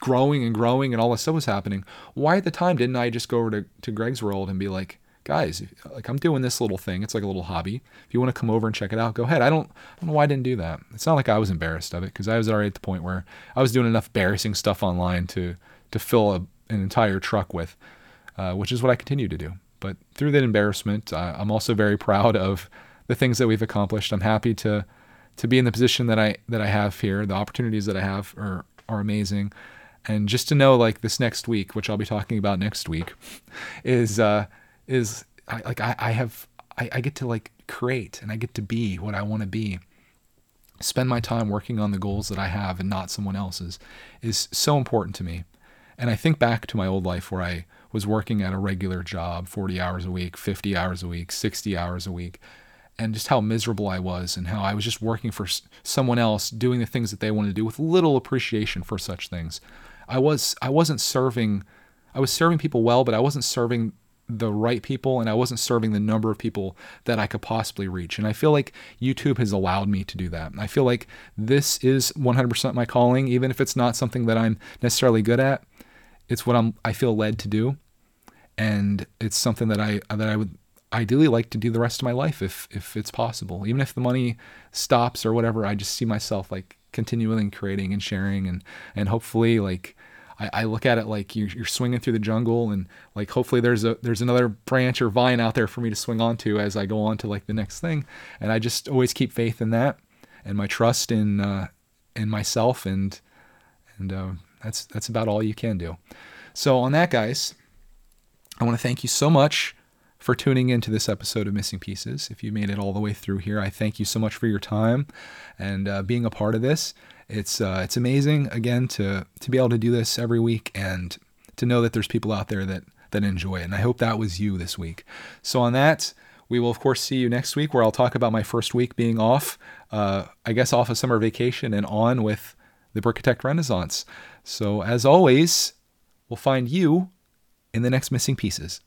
growing and growing and all this stuff was happening. Why at the time didn't I just go over to, to Greg's World and be like, guys, like I'm doing this little thing. It's like a little hobby. If you want to come over and check it out, go ahead. I don't, I don't know why I didn't do that. It's not like I was embarrassed of it because I was already at the point where I was doing enough embarrassing stuff online to to fill a, an entire truck with, uh, which is what I continue to do. But through that embarrassment, uh, I'm also very proud of the things that we've accomplished. I'm happy to to be in the position that I that I have here, the opportunities that I have are are amazing, and just to know like this next week, which I'll be talking about next week, is uh, is I, like I, I have I, I get to like create and I get to be what I want to be. Spend my time working on the goals that I have and not someone else's is so important to me. And I think back to my old life where I was working at a regular job, 40 hours a week, 50 hours a week, 60 hours a week, and just how miserable I was and how I was just working for someone else doing the things that they wanted to do with little appreciation for such things. I was I wasn't serving I was serving people well, but I wasn't serving the right people and I wasn't serving the number of people that I could possibly reach. And I feel like YouTube has allowed me to do that. I feel like this is 100% my calling, even if it's not something that I'm necessarily good at. It's what I'm I feel led to do. And it's something that I that I would ideally like to do the rest of my life if if it's possible. Even if the money stops or whatever, I just see myself like continually creating and sharing and and hopefully like I, look at it like you're, you're swinging through the jungle and like hopefully there's a there's another branch or vine out there for me to swing onto as I go on to like the next thing and I just always keep faith in that and my trust in uh, in myself and and uh, that's that's about all you can do so on that guys I want to thank you so much for tuning into this episode of Missing Pieces. If you made it all the way through here, I thank you so much for your time and uh, being a part of this. It's uh, it's amazing again to to be able to do this every week and to know that there's people out there that that enjoy it. And I hope that was you this week. So on that, we will of course see you next week where I'll talk about my first week being off. Uh, I guess off a of summer vacation and on with the Brickitect Renaissance. So as always, we'll find you in the next missing pieces.